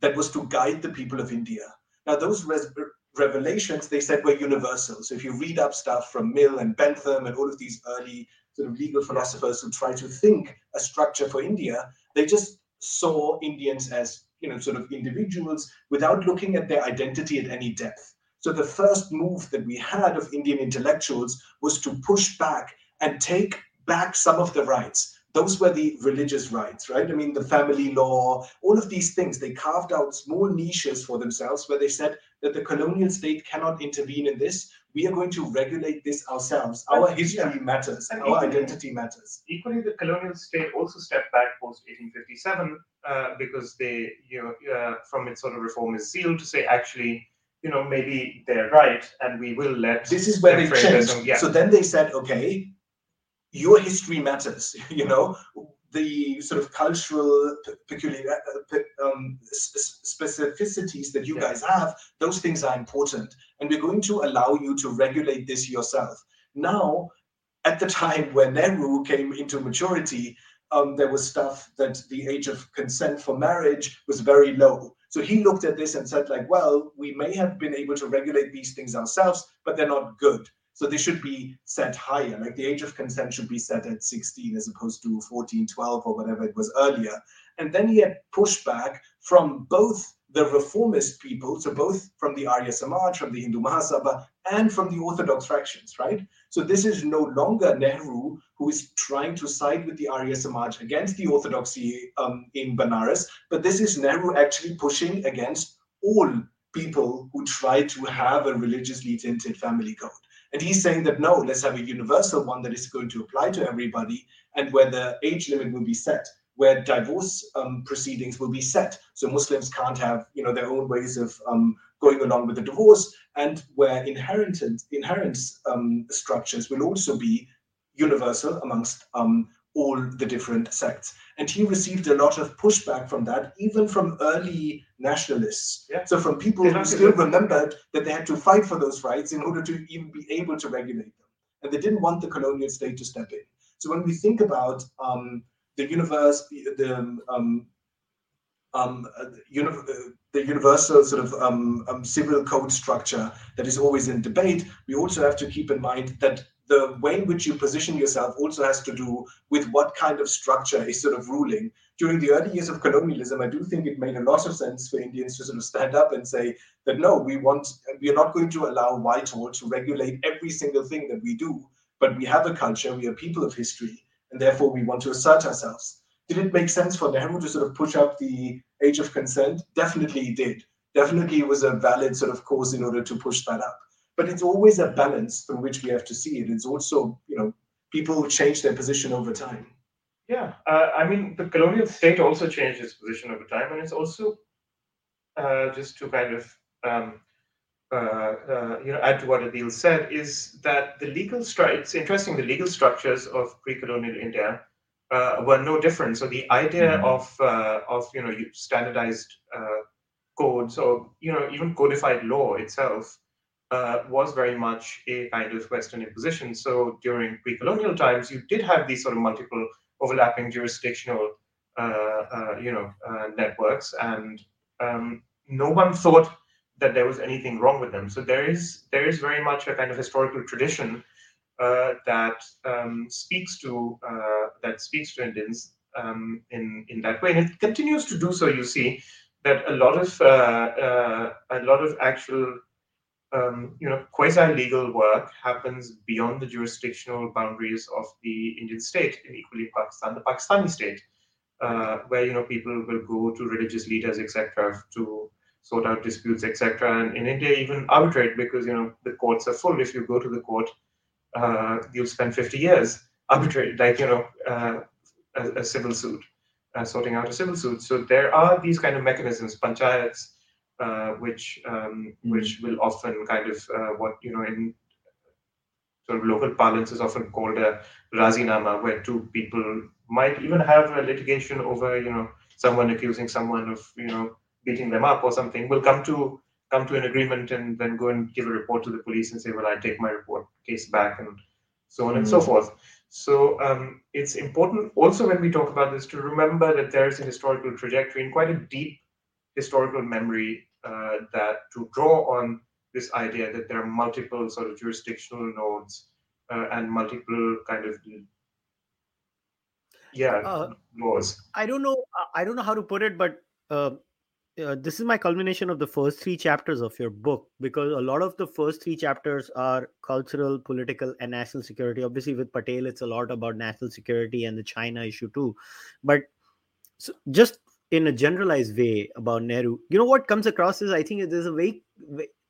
B: that was to guide the people of India. Now, those res- revelations they said were universal. So if you read up stuff from Mill and Bentham and all of these early sort of legal philosophers who try to think a structure for India, they just saw Indians as you know sort of individuals without looking at their identity at any depth. So the first move that we had of Indian intellectuals was to push back and take back some of the rights. Those were the religious rights, right? I mean, the family law, all of these things, they carved out small niches for themselves where they said that the colonial state cannot intervene in this. We are going to regulate this ourselves. Our history matters, and our equally, identity matters.
C: Equally, the colonial state also stepped back post 1857 uh, because they, you know, uh, from its sort of reformist zeal to say, actually, you know, maybe they're right, and we will let.
B: This is where they changed. yeah. So then they said, okay, your history matters. [laughs] You know, the sort of cultural peculiar uh, um, specificities that you yeah. guys have, those things are important, and we're going to allow you to regulate this yourself. Now, at the time when Nehru came into maturity, um, there was stuff that the age of consent for marriage was very low. So he looked at this and said, like, well, we may have been able to regulate these things ourselves, but they're not good. So they should be set higher. Like the age of consent should be set at 16 as opposed to 14, 12, or whatever it was earlier. And then he had pushback from both the reformist people, so both from the Arya Samaj, from the Hindu Mahasabha, and from the Orthodox fractions, right? So this is no longer Nehru who is trying to side with the Arya Samaj against the Orthodoxy um, in Banaras, but this is Nehru actually pushing against all people who try to have a religiously tinted family code. And he's saying that no, let's have a universal one that is going to apply to everybody and where the age limit will be set where divorce um, proceedings will be set. So Muslims can't have, you know, their own ways of um, going along with the divorce, and where inherent inherent um, structures will also be universal amongst um, all the different sects. And he received a lot of pushback from that, even from early nationalists. Yeah. So from people who still remembered that they had to fight for those rights in order to even be able to regulate them. And they didn't want the colonial state to step in. So when we think about um, the universe, the um, um, uh, uni- uh, the universal sort of um, um, civil code structure that is always in debate, we also have to keep in mind that the way in which you position yourself also has to do with what kind of structure is sort of ruling. During the early years of colonialism, I do think it made a lot of sense for Indians to sort of stand up and say that no, we want, we are not going to allow Whitehall to regulate every single thing that we do, but we have a culture, we are people of history, and therefore we want to assert ourselves. Did it make sense for Nehru to sort of push up the age of consent? Definitely it did. Definitely it was a valid sort of cause in order to push that up. But it's always a balance through which we have to see it. It's also, you know, people change their position over time.
C: Yeah, uh, I mean, the colonial state also changed its position over time, and it's also uh, just to kind of um, uh, uh, you know, add to what Adeel said, is that the legal stru- it's interesting, the legal structures of pre-colonial India uh, were no different. So the idea mm-hmm. of, uh, of, you know, standardized uh, codes or, you know, even codified law itself uh, was very much a kind of Western imposition. So during pre-colonial times, you did have these sort of multiple overlapping jurisdictional, you know, networks and um, no one thought that there was anything wrong with them. So there is there is very much a kind of historical tradition uh, that um, speaks to uh, that speaks to Indians um, in in that way, and it continues to do so. You see that a lot of uh, uh a lot of actual um, you know quasi-legal work happens beyond the jurisdictional boundaries of the Indian state, and equally Pakistan, the Pakistani state, uh, where you know people will go to religious leaders, etc., to sort out disputes, etc. And in India, even arbitrate because you know the courts are full. If you go to the court, uh, you'll spend 50 years arbitrate, like you know, uh, a, a, civil suit, uh, sorting out a civil suit. So there are these kind of mechanisms, panchayats, which um, mm. which will often kind of uh, what you know in sort of local parlance is often called a razinama, where two people might even have a litigation over you know someone accusing someone of you know beating them up or something will come to come to an agreement and then go and give a report to the police and say, well, I take my report case back and so on mm. and so hmm. forth. So um, it's important also when we talk about this to remember that there is a historical trajectory and quite a deep historical memory uh, that to draw on this idea that there are multiple sort of jurisdictional nodes uh, and multiple kind of yeah uh, laws.
A: I don't know. I don't know how to put it, but uh, uh, this is my culmination of the first three chapters of your book because a lot of the first three chapters are cultural, political, and national security. Obviously, with Patel, it's a lot about national security and the China issue too. But so just in a generalized way about Nehru, you know what comes across is I think there's a way,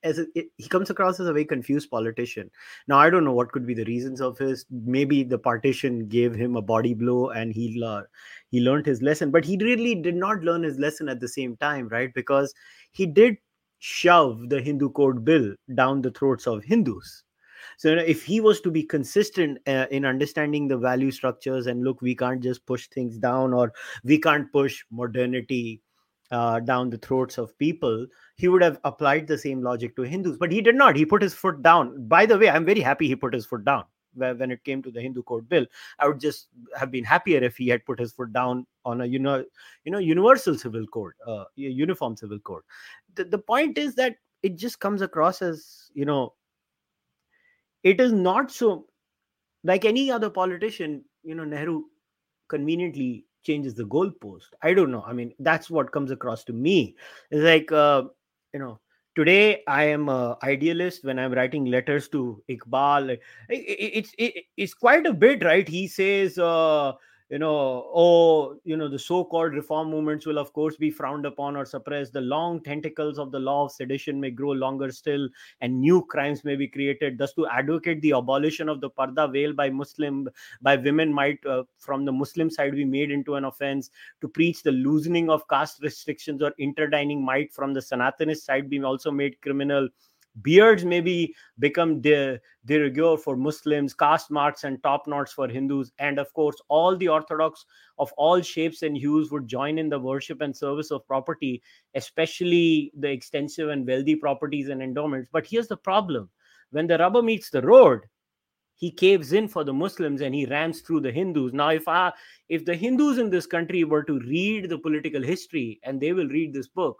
A: as a, it, he comes across as a very confused politician. Now I don't know what could be the reasons of his. Maybe the partition gave him a body blow, and he uh, he learned his lesson. But he really did not learn his lesson at the same time, right? Because he did shove the Hindu code bill down the throats of Hindus. So if he was to be consistent uh, in understanding the value structures and look, we can't just push things down, or we can't push modernity uh, down the throats of people, he would have applied the same logic to Hindus. But he did not. He put his foot down. By the way, I'm very happy he put his foot down when it came to the Hindu code bill. I would just have been happier if he had put his foot down on a you know you know universal civil code, uh, uniform civil code. The, the point is that it just comes across as you know it is not so like any other politician. You know, Nehru conveniently changes the goalpost. I don't know. I mean, that's what comes across to me. It's like, uh, you know, today I am a idealist when I'm writing letters to Iqbal. It, it, it's it's quite a bit, right? He says, uh, you know, oh, you know, the so-called reform movements will of course be frowned upon or suppressed. The long tentacles of the law of sedition may grow longer still, and new crimes may be created. Thus, to advocate the abolition of the parda veil by Muslim by women might, uh, from the Muslim side, be made into an offense. To preach the loosening of caste restrictions or interdining might, from the Sanatanist side, be also made criminal beards maybe become de, de rigueur for muslims caste marks and top knots for hindus. And of course all the orthodox of all shapes and hues would join in the worship and service of property especially the extensive and wealthy properties and endowments. But here's the problem. When the rubber meets the road he caves in for the muslims and he rams through the hindus. Now if I, if the hindus in this country were to read the political history and they will read this book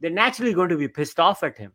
A: they're naturally going to be pissed off at him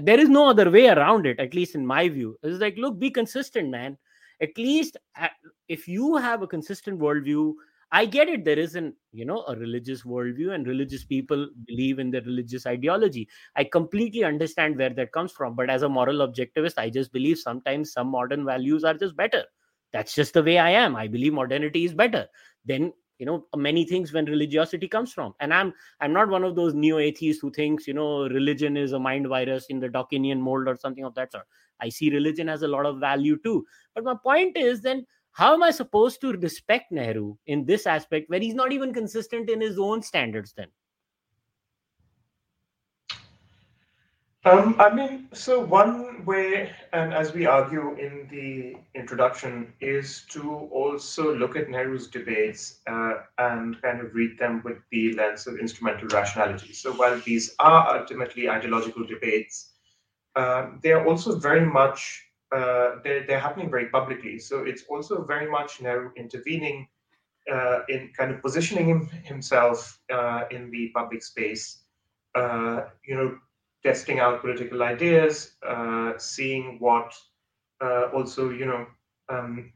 A: there is no other way around it at least in my view. It's like look be consistent man. At least uh, if you have a consistent worldview i get it there isn't you know a religious worldview and religious people believe in their religious ideology. I completely understand where that comes from but as a moral objectivist i just believe sometimes some modern values are just better. That's just the way i am. I believe modernity is better. Then you know many things when religiosity comes from. And i'm i'm not one of those neo atheists who thinks you know religion is a mind virus in the dawkinian mold or something of that sort. I see religion has a lot of value too. But my point is then how am i supposed to respect nehru in this aspect where he's not even consistent in his own standards then
C: Um, I mean, so one way, and as we argue in the introduction, is to also look at Nehru's debates uh, and kind of read them with the lens of instrumental rationality. So while these are ultimately ideological debates, uh, they are also very much uh, they're, they're happening very publicly. So it's also very much Nehru intervening uh, in kind of positioning him, himself uh, in the public space. Uh, you know, testing out political ideas, uh, seeing what uh, also, you know, um,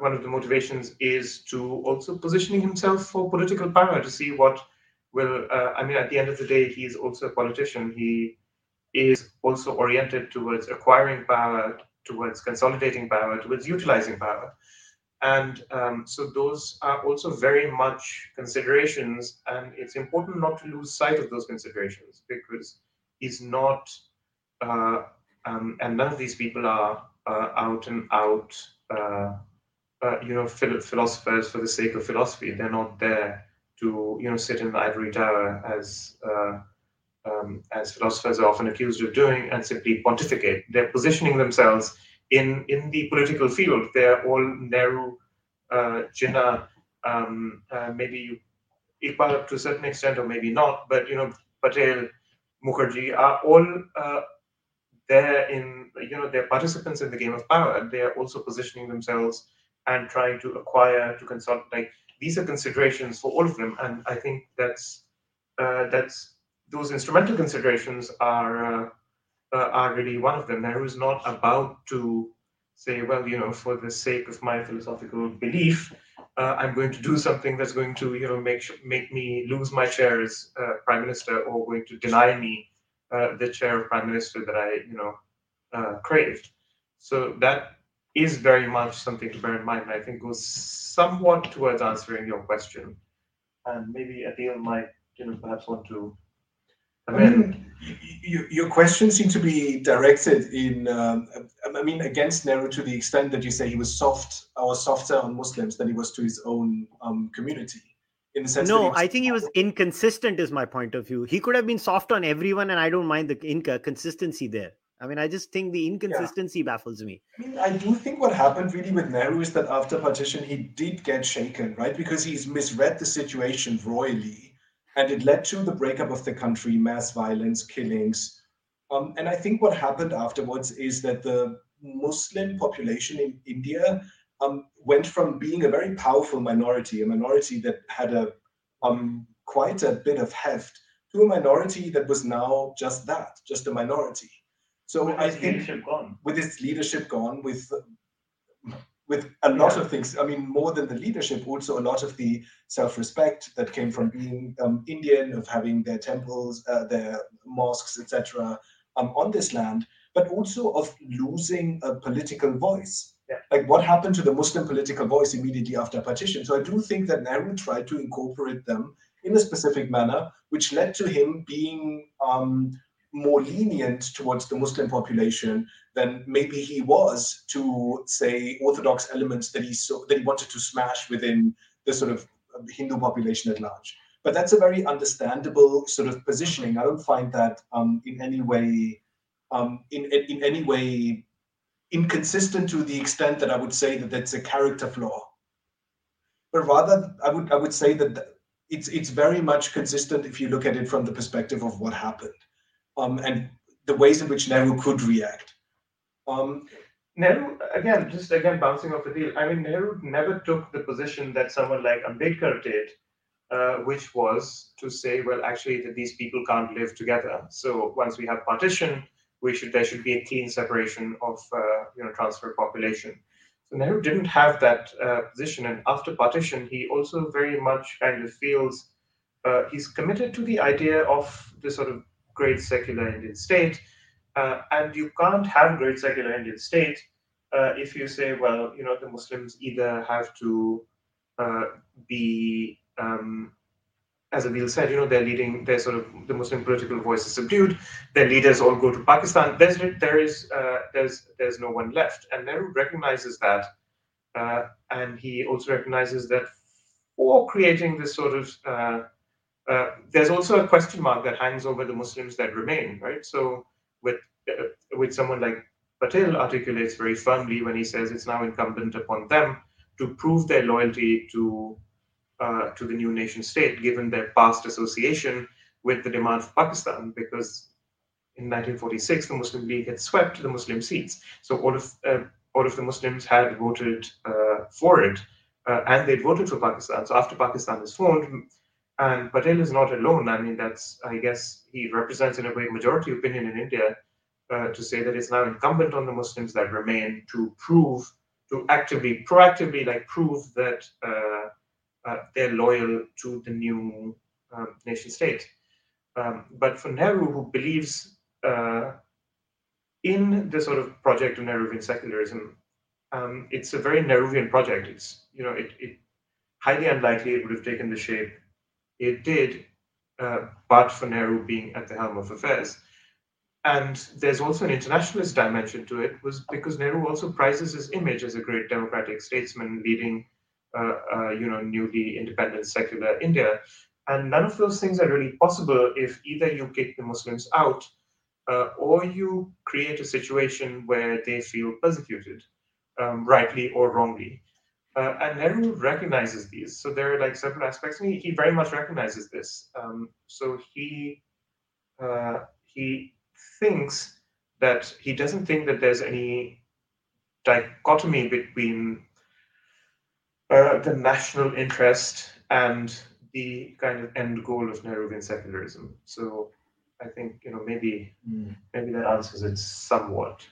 C: one of the motivations is to also positioning himself for political power to see what will, uh, I mean, at the end of the day, he is also a politician. He is also oriented towards acquiring power, towards consolidating power, towards utilizing power. And um, so those are also very much considerations, and it's important not to lose sight of those considerations because is not, uh, um, and none of these people are uh, out and out, uh, uh, you know, philosophers for the sake of philosophy. They're not there to, you know, sit in the ivory tower as uh, um, as philosophers are often accused of doing and simply pontificate. They're positioning themselves in in the political field. They're all Nehru, Jinnah, um, maybe Iqbal to a certain extent, or maybe not. But you know, Patel, Mookerjee are all uh, there in, you know, they're participants in the game of power. They are also positioning themselves and trying to acquire, to consult. Like these are considerations for all of them, and I think that's uh, that's those instrumental considerations are uh, uh, are really one of them. Nehru is not about to say, well, you know, for the sake of my philosophical belief, uh, I'm going to do something that's going to, you know, make make me lose my chair as uh, prime minister, or going to deny me uh, the chair of prime minister that I, you know, uh, craved. So that is very much something to bear in mind. I think goes somewhat towards answering your question. And maybe Adeel might, you know, perhaps want to
B: I mean, you, your question seemed to be directed in, um, I mean, against Nehru to the extent that you say he was soft or softer on Muslims than he was to his own um, community. In the sense
A: no, I think he was inconsistent. Is my point of view. He could have been soft on everyone, and I don't mind the inconsistency there. I mean, I just think the inconsistency yeah. baffles me.
B: I mean, I do think what happened really with Nehru is that after partition, he did get shaken, right? Because he's misread the situation royally and it led to the breakup of the country, mass violence, killings. Um, and I think what happened afterwards is that the Muslim population in India um, went from being a very powerful minority, a minority that had a um, quite a bit of heft, to a minority that was now just that, just a minority. So
C: with
B: I
C: think gone.
B: with its leadership gone, with with a lot yeah. of things. I mean, more than the leadership, also a lot of the self-respect that came from being um, Indian, of having their temples, uh, their mosques, etc., um, on this land, but also of losing a political voice.
C: Yeah.
B: Like what happened to the Muslim political voice immediately after partition? So I do think that Nehru tried to incorporate them in a specific manner, which led to him being um, more lenient towards the Muslim population than maybe he was to say orthodox elements that he so that he wanted to smash within the sort of Hindu population at large. But that's a very understandable sort of positioning. I don't find that um, in any way um, in in any way inconsistent to the extent that I would say that that's a character flaw. But rather, I would I would say that it's it's very much consistent if you look at it from the perspective of what happened um, and the ways in which Nehru could react. Um,
C: Nehru, again, just again bouncing off Adeel, I mean, Nehru never took the position that someone like Ambedkar did, uh, which was to say, well, actually, that these people can't live together. So once we have partition, we should there should be a clean separation of uh, you know transfer population. So Nehru didn't have that uh, position, and after partition, he also very much kind of feels uh, he's committed to the idea of the sort of great secular Indian state. Uh, and you can't have great secular Indian state uh, if you say, well, you know, the Muslims either have to uh, be, um, as Adeel said, you know, they're leading, they're sort of the Muslim political voice is subdued. Their leaders all go to Pakistan. There's there is uh, there's there's no one left, and Nehru recognizes that, uh, and he also recognizes that for creating this sort of uh, there's also a question mark that hangs over the Muslims that remain, right? So with with someone like Patel articulates very firmly when he says it's now incumbent upon them to prove their loyalty to uh, to the new nation state, given their past association with the demand for Pakistan, because in 1946 the Muslim League had swept the Muslim seats, so all of uh, all of the Muslims had voted uh, for it, uh, and they'd voted for Pakistan. So after Pakistan is formed, and Patel is not alone. I mean, that's, I guess, he represents in a way majority opinion in India uh, to say that it's now incumbent on the Muslims that remain to prove, to actively, proactively, like prove that uh, uh, they're loyal to the new um, nation state. Um, but for Nehru, who believes uh, in the sort of project of Nehruvian secularism, um, it's a very Nehruvian project. It's you know, it, it highly unlikely it would have taken the shape it did, uh, but for Nehru being at the helm of affairs. And there's also an internationalist dimension to it, was because Nehru also prizes his image as a great democratic statesman leading, uh, uh, you know, newly independent secular India. And none of those things are really possible if either you kick the Muslims out uh, or you create a situation where they feel persecuted, um, rightly or wrongly. Uh, and Nehru recognizes these. So there are like several aspects, he, he very much recognizes this. Um, so he uh, he thinks that he doesn't think that there's any dichotomy between uh, the national interest and the kind of end goal of Nehruvian secularism. So I think you know maybe
B: Mm.
C: maybe that answers it somewhat.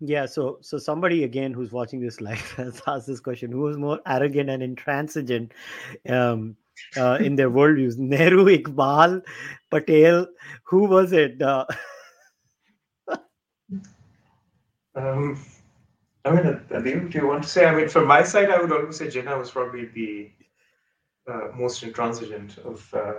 A: Yeah, so so somebody again who's watching this live [laughs] has asked this question: Who is more arrogant and intransigent um, uh, in their worldviews? [laughs] Nehru, Iqbal, Patel. Who was it? Uh,
C: Um, I mean, Adeel, do you want to say? I mean, from my side, I would always say Jinnah was probably the uh, most intransigent of. Uh,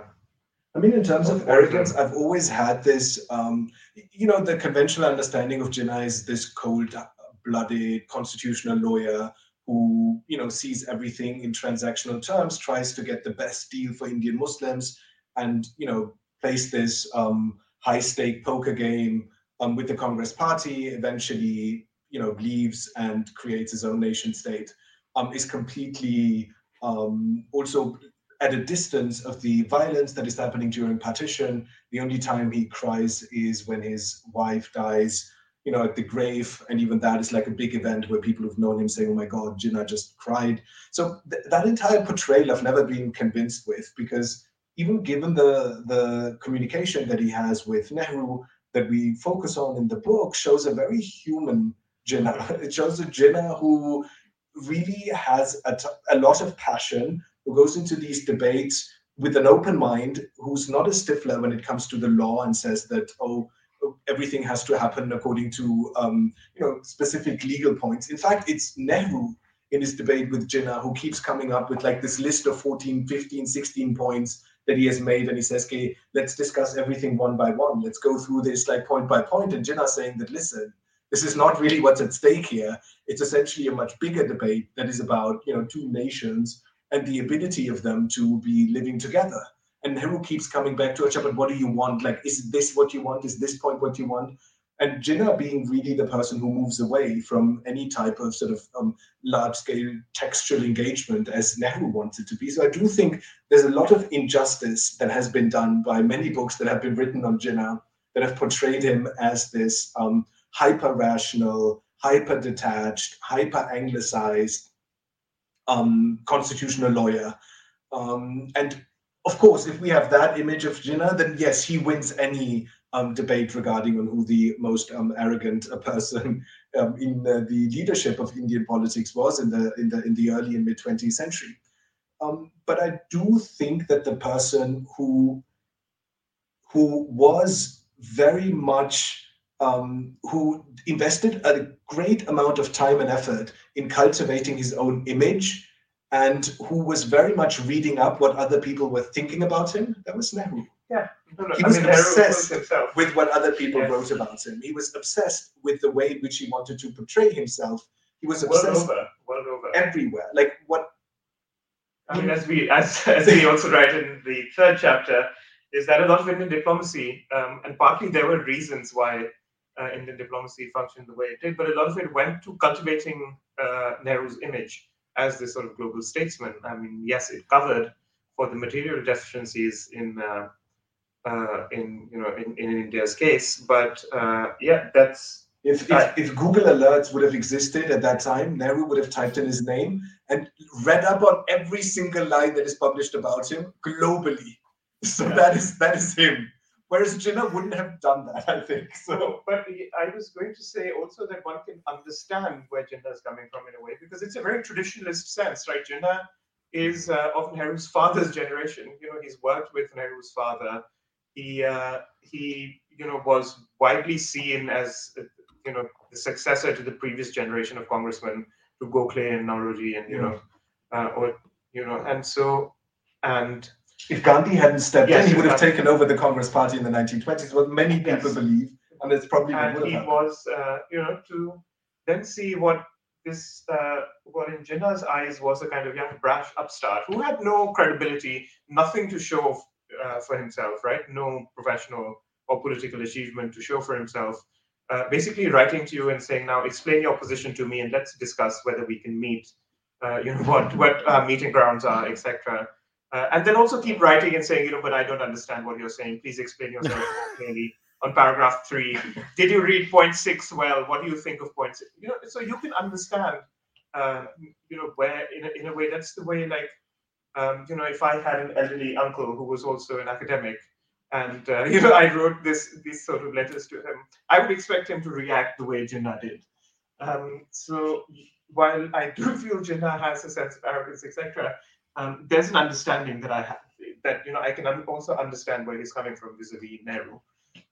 B: I mean, in terms
C: Of
B: of arrogance. I've always had this, um, you know, the conventional understanding of Jinnah is this cold-blooded constitutional lawyer who, you know, sees everything in transactional terms, tries to get the best deal for Indian Muslims, and you know, plays this um, high-stake poker game um, with the Congress Party. Eventually, you know, leaves and creates his own nation state. Um, is completely um, also at a distance of the violence that is happening during partition. The only time he cries is when his wife dies, you know, at the grave. And even that is like a big event where people who've known him say, oh my God, Jinnah just cried. So th- that entire portrayal I've never been convinced with because even given the, the communication that he has with Nehru that we focus on in the book shows a very human Jinnah. [laughs] It shows a Jinnah who really has a, t- a lot of passion, who goes into these debates with an open mind, who's not a stiffler when it comes to the law and says that, oh, everything has to happen according to, um, you know, specific legal points. In fact, it's Nehru in his debate with Jinnah who keeps coming up with like this list of 14, 15, 16 points that he has made. And he says, okay, let's discuss everything one by one. Let's go through this like point by point. And Jinnah saying that, listen, this is not really what's at stake here. It's essentially a much bigger debate that is about, you know, two nations and the ability of them to be living together. And Nehru keeps coming back to Acha, but what do you want? Like, is this what you want? Is this point what you want? And Jinnah being really the person who moves away from any type of sort of um, large scale textual engagement as Nehru wants it to be. So I do think there's a lot of injustice that has been done by many books that have been written on Jinnah that have portrayed him as this um, hyper rational, hyper detached, hyper anglicized um, constitutional lawyer. Um, and of course, if we have that image of Jinnah, then yes, he wins any um, debate regarding on who the most um, arrogant uh, person [laughs] um, in uh, the leadership of Indian politics was in the in the in the early and mid 20th century. Um, but I do think that the person who who was very much um, who invested a great amount of time and effort in cultivating his own image and who was very much reading up what other people were thinking about him, that was Nehru.
C: No, no,
B: He
C: I
B: was
C: mean,
B: obsessed
C: was.
B: With what other people
C: Yes.
B: wrote about him. He was obsessed with the way in which he wanted to portray himself. He was obsessed
C: over, world over.
B: everywhere. Like what
C: I mean, as we as as we also write in the third chapter, is that a lot of Indian diplomacy, um, and partly there were reasons why uh, Indian diplomacy functioned the way it did, but a lot of it went to cultivating uh, Nehru's image as this sort of global statesman. I mean, yes, it covered for the material deficiencies in. Uh, uh, in you know in, in India's case, but uh, yeah, that's
B: if, if, if Google Alerts would have existed at that time, Nehru would have typed in his name and read up on every single line that is published about him globally. [laughs] So
C: Yeah.
B: that is that is him. Whereas Jinnah wouldn't have done that, I think. So
C: but I was going to say also that one can understand where Jinnah is coming from in a way because it's a very traditionalist sense, right? Jinnah is uh, of Nehru's father's generation. You know, he's worked with Nehru's father. He uh, he you know was widely seen as uh, you know the successor to the previous generation of congressmen, to Gokhale and Naoroji, and you
B: Yeah.
C: know, uh, or you know, and so and
B: if Gandhi hadn't stepped
C: Yes,
B: in, he would have taken over the Congress Party in the 1920s, what many people
C: Yes.
B: believe. And it's probably what
C: and he
B: happened.
C: was, uh, you know, to then see what this, uh, what in Jinnah's eyes was a kind of young, brash upstart who had no credibility, nothing to show uh, for himself, right? No professional or political achievement to show for himself. Uh, basically, writing to you and saying, "Now, explain your position to me, and let's discuss whether we can meet. Uh, you know [laughs] what what meeting grounds are, etc." Uh, and then also keep writing and saying, "You know, but I don't understand what you're saying. Please explain yourself [laughs] clearly." on paragraph three. Did you read point six well? What do you think of point six? You know, so you can understand, uh, you know, where in a, in a way that's the way like, um, you know, if I had an elderly uncle who was also an academic, And uh, [laughs] you know, I wrote this these sort of letters to him. I would expect him to react the way Jinnah did. Um, so while I do feel Jinnah has a sense of arrogance, etc., um, there's an understanding that I have that you know I can also understand where he's coming from vis-a-vis Nehru.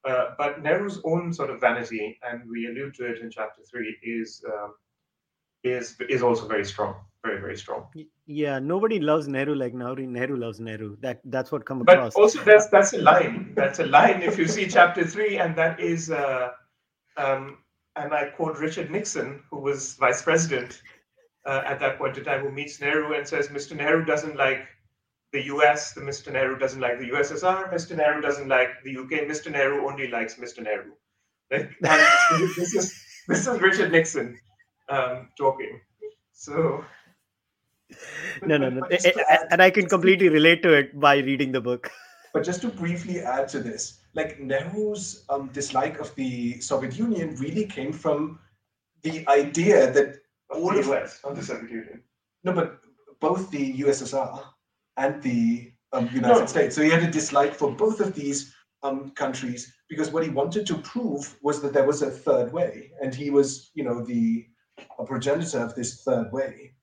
C: Uh, but Nehru's own sort of vanity, and we allude to it in chapter three, is um, is is also very strong, very very strong.
A: Yeah, nobody loves Nehru like Nehru. Nehru loves Nehru. That that's what comes across.
C: But also, that's that's a line. That's a line. If you see chapter three, and that is, uh, um, and I quote Richard Nixon, who was vice president uh, at that point in time, who meets Nehru and says, "Mr. Nehru doesn't like the US, the Mr. Nehru doesn't like the USSR, Mr. Nehru doesn't like the UK, Mr. Nehru only likes Mr. Nehru. Like, [laughs] this is this is Richard Nixon um, talking. So
A: no, no, no, and I can completely relate to it by reading the book.
B: But just to briefly add to this, like Nehru's um, dislike of the Soviet Union really came from the idea that
C: all of the US, of the Soviet Union.
B: No, but both the USSR and the um, United no. States. So he had a dislike for both of these um, countries because what he wanted to prove was that there was a third way, and he was, you know, the progenitor of this third way.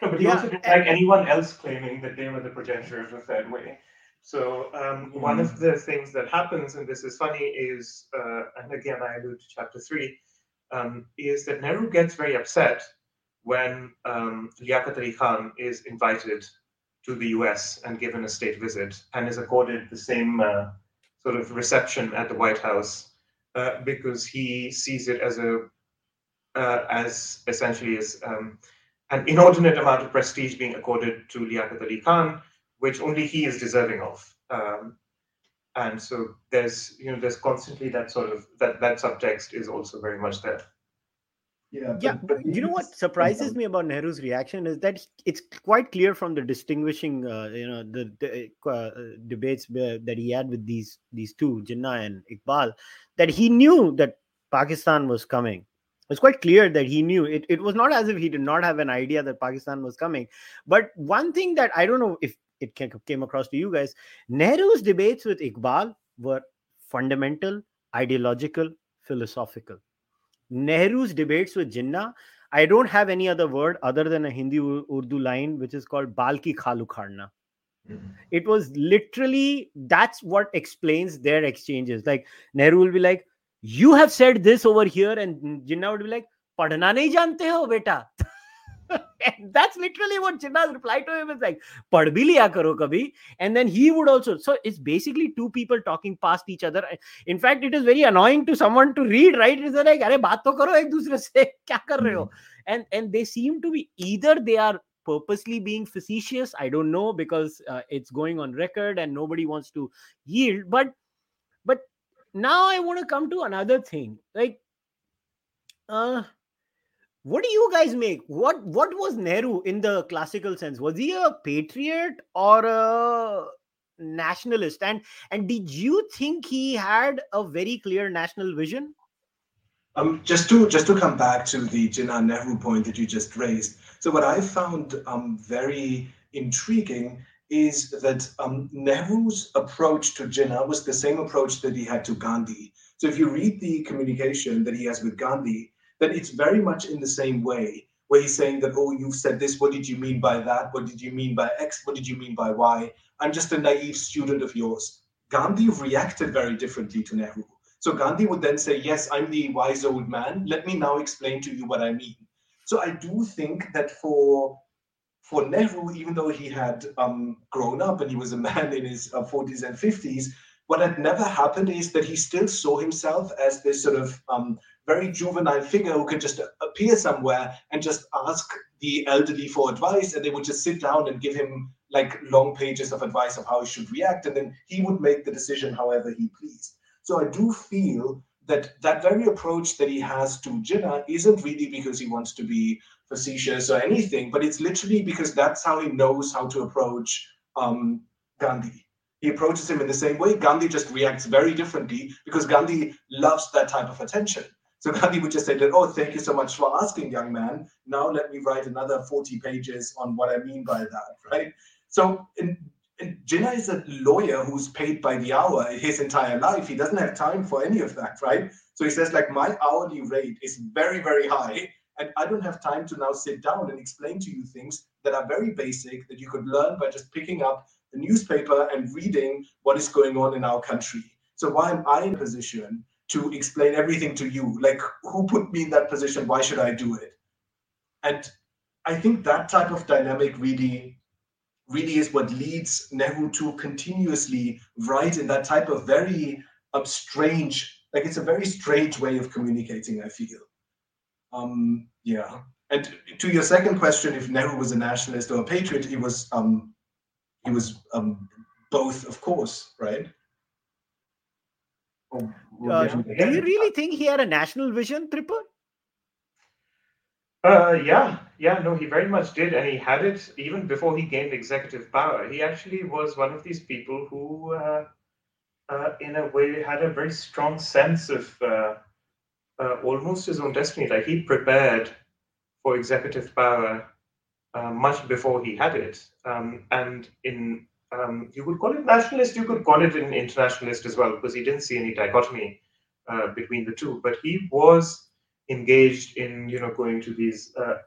C: No, but he yeah. also didn't like anyone else claiming that they were the progenitor of the third way. So um, mm-hmm. one of the things that happens, and this is funny, is, uh, and again I allude to chapter three, um, is that Nehru gets very upset when um, Liaquat Ali Khan is invited to the US and given a state visit and is accorded the same uh, sort of reception at the White House uh, because he sees it as a uh, as essentially as um, an inordinate amount of prestige being accorded to Liaquat Ali Khan, which only he is deserving of. Um, and so there's you know there's constantly that sort of that that subtext is also very much there.
A: Yeah yeah but you know what surprises me about nehru's reaction is that it's quite clear from the distinguishing uh, you know the, the uh, debates that he had with these these two jinnah and iqbal that he knew that pakistan was coming. It's quite clear that he knew. It, it was not as if he did not have an idea that pakistan was coming. But one thing that i don't know if it came across to you guys nehru's debates with iqbal were fundamental ideological philosophical Nehru's debates with Jinnah, I don't have any other word other than a Hindi Urdu line which is called Balki Khalu Kharna. Mm-hmm. It was literally that's what explains their exchanges. Like Nehru will be like, You have said this over here, and Jinnah would be like, Padhna nahi jante ho, beta. [laughs] that's literally what Jinnah's reply to him is like, Pad bhi liya karo kabhi. And then he would also. So it's basically two people talking past each other. In fact, it is very annoying to someone to read, right? It's like, Are baat to karo ek dusre se. [laughs] Kya kar rahe ho? And, and they seem to be either they are purposely being facetious. I don't know because uh, it's going on record and nobody wants to yield. But, but now I want to come to another thing. Like, uh, what do you guys make what what was nehru in the classical sense was he a patriot or a nationalist and and did you think he had a very clear national vision
B: um, just to just to come back to the Jinnah Nehru point that you just raised. So what I found um, very intriguing is that um, Nehru's approach to Jinnah was the same approach that he had to Gandhi. So if you read the communication that he has with Gandhi, then it's very much in the same way where he's saying that, oh, you've said this. What did you mean by that? What did you mean by X? What did you mean by Y? I'm just a naive student of yours. Gandhi reacted very differently to Nehru. So Gandhi would then say, yes, I'm the wise old man. Let me now explain to you what I mean. So I do think that for for Nehru, even though he had um, grown up and he was a man in his uh, 40s and 50s, what had never happened is that he still saw himself as this sort of um, very juvenile figure who can just appear somewhere and just ask the elderly for advice and they would just sit down and give him like long pages of advice of how he should react and then he would make the decision however he pleased so i do feel that that very approach that he has to Jinnah isn't really because he wants to be facetious or anything, but it's literally because that's how he knows how to approach um, Gandhi. He approaches him in the same way. Gandhi just reacts very differently because Gandhi loves that type of attention. So Gandhi would just say that, oh, thank you so much for asking, young man. Now let me write another 40 pages on what I mean by that, right? So in, and Jinnah is a lawyer who's paid by the hour his entire life. He doesn't have time for any of that, right? So he says, like, my hourly rate is very, very high. And I don't have time to now sit down and explain to you things that are very basic that you could learn by just picking up the newspaper and reading what is going on in our country. So why am I in a position to explain everything to you? Like, who put me in that position? Why should I do it? And I think that type of dynamic really really is what leads Nehru to continuously write in that type of very um, strange, like it's a very strange way of communicating, I feel. Um, yeah. And to your second question, if Nehru was a nationalist or a patriot, he was um, he was um, both, of course, right?
A: Uh, do you really think he had a national vision, Tripur?
C: Uh, yeah, yeah, no, he very much did, and he had it even before he gained executive power. He actually was one of these people who, uh, uh, in a way, had a very strong sense of uh, uh, almost his own destiny. Like he prepared for executive power uh, much before he had it, um, and in um, you could call it nationalist, you could call it an internationalist as well, because he didn't see any dichotomy between the two. But he was engaged in you know going to these uh,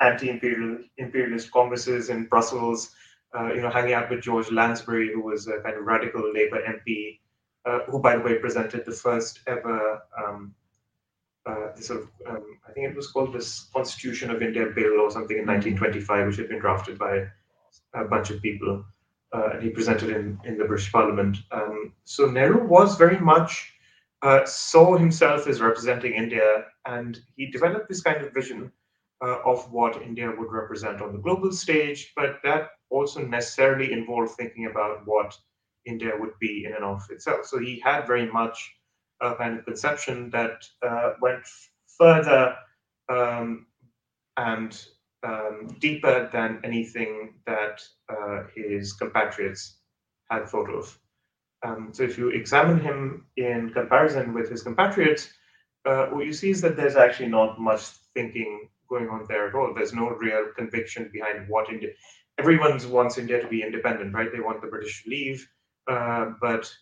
C: anti-imperial imperialist congresses in Brussels, uh, you know hanging out with George Lansbury, who was a kind of radical Labour MP, uh, who by the way presented the first ever um, uh, sort of um, I think it was called this Constitution of India Bill or something in 1925, which had been drafted by a bunch of people. Uh, and he presented in, in the British Parliament. Um, so Nehru was very much uh, saw himself as representing India, and he developed this kind of vision uh, of what India would represent on the global stage. But that also necessarily involved thinking about what India would be in and of itself. So he had very much a kind of conception that uh, went further um, and um, deeper than anything that uh, his compatriots had thought of. Um, so if you examine him in comparison with his compatriots, uh, what you see is that there's actually not much thinking going on there at all. There's no real conviction behind what India. Everyone wants India to be independent, right? They want the British to leave, uh, but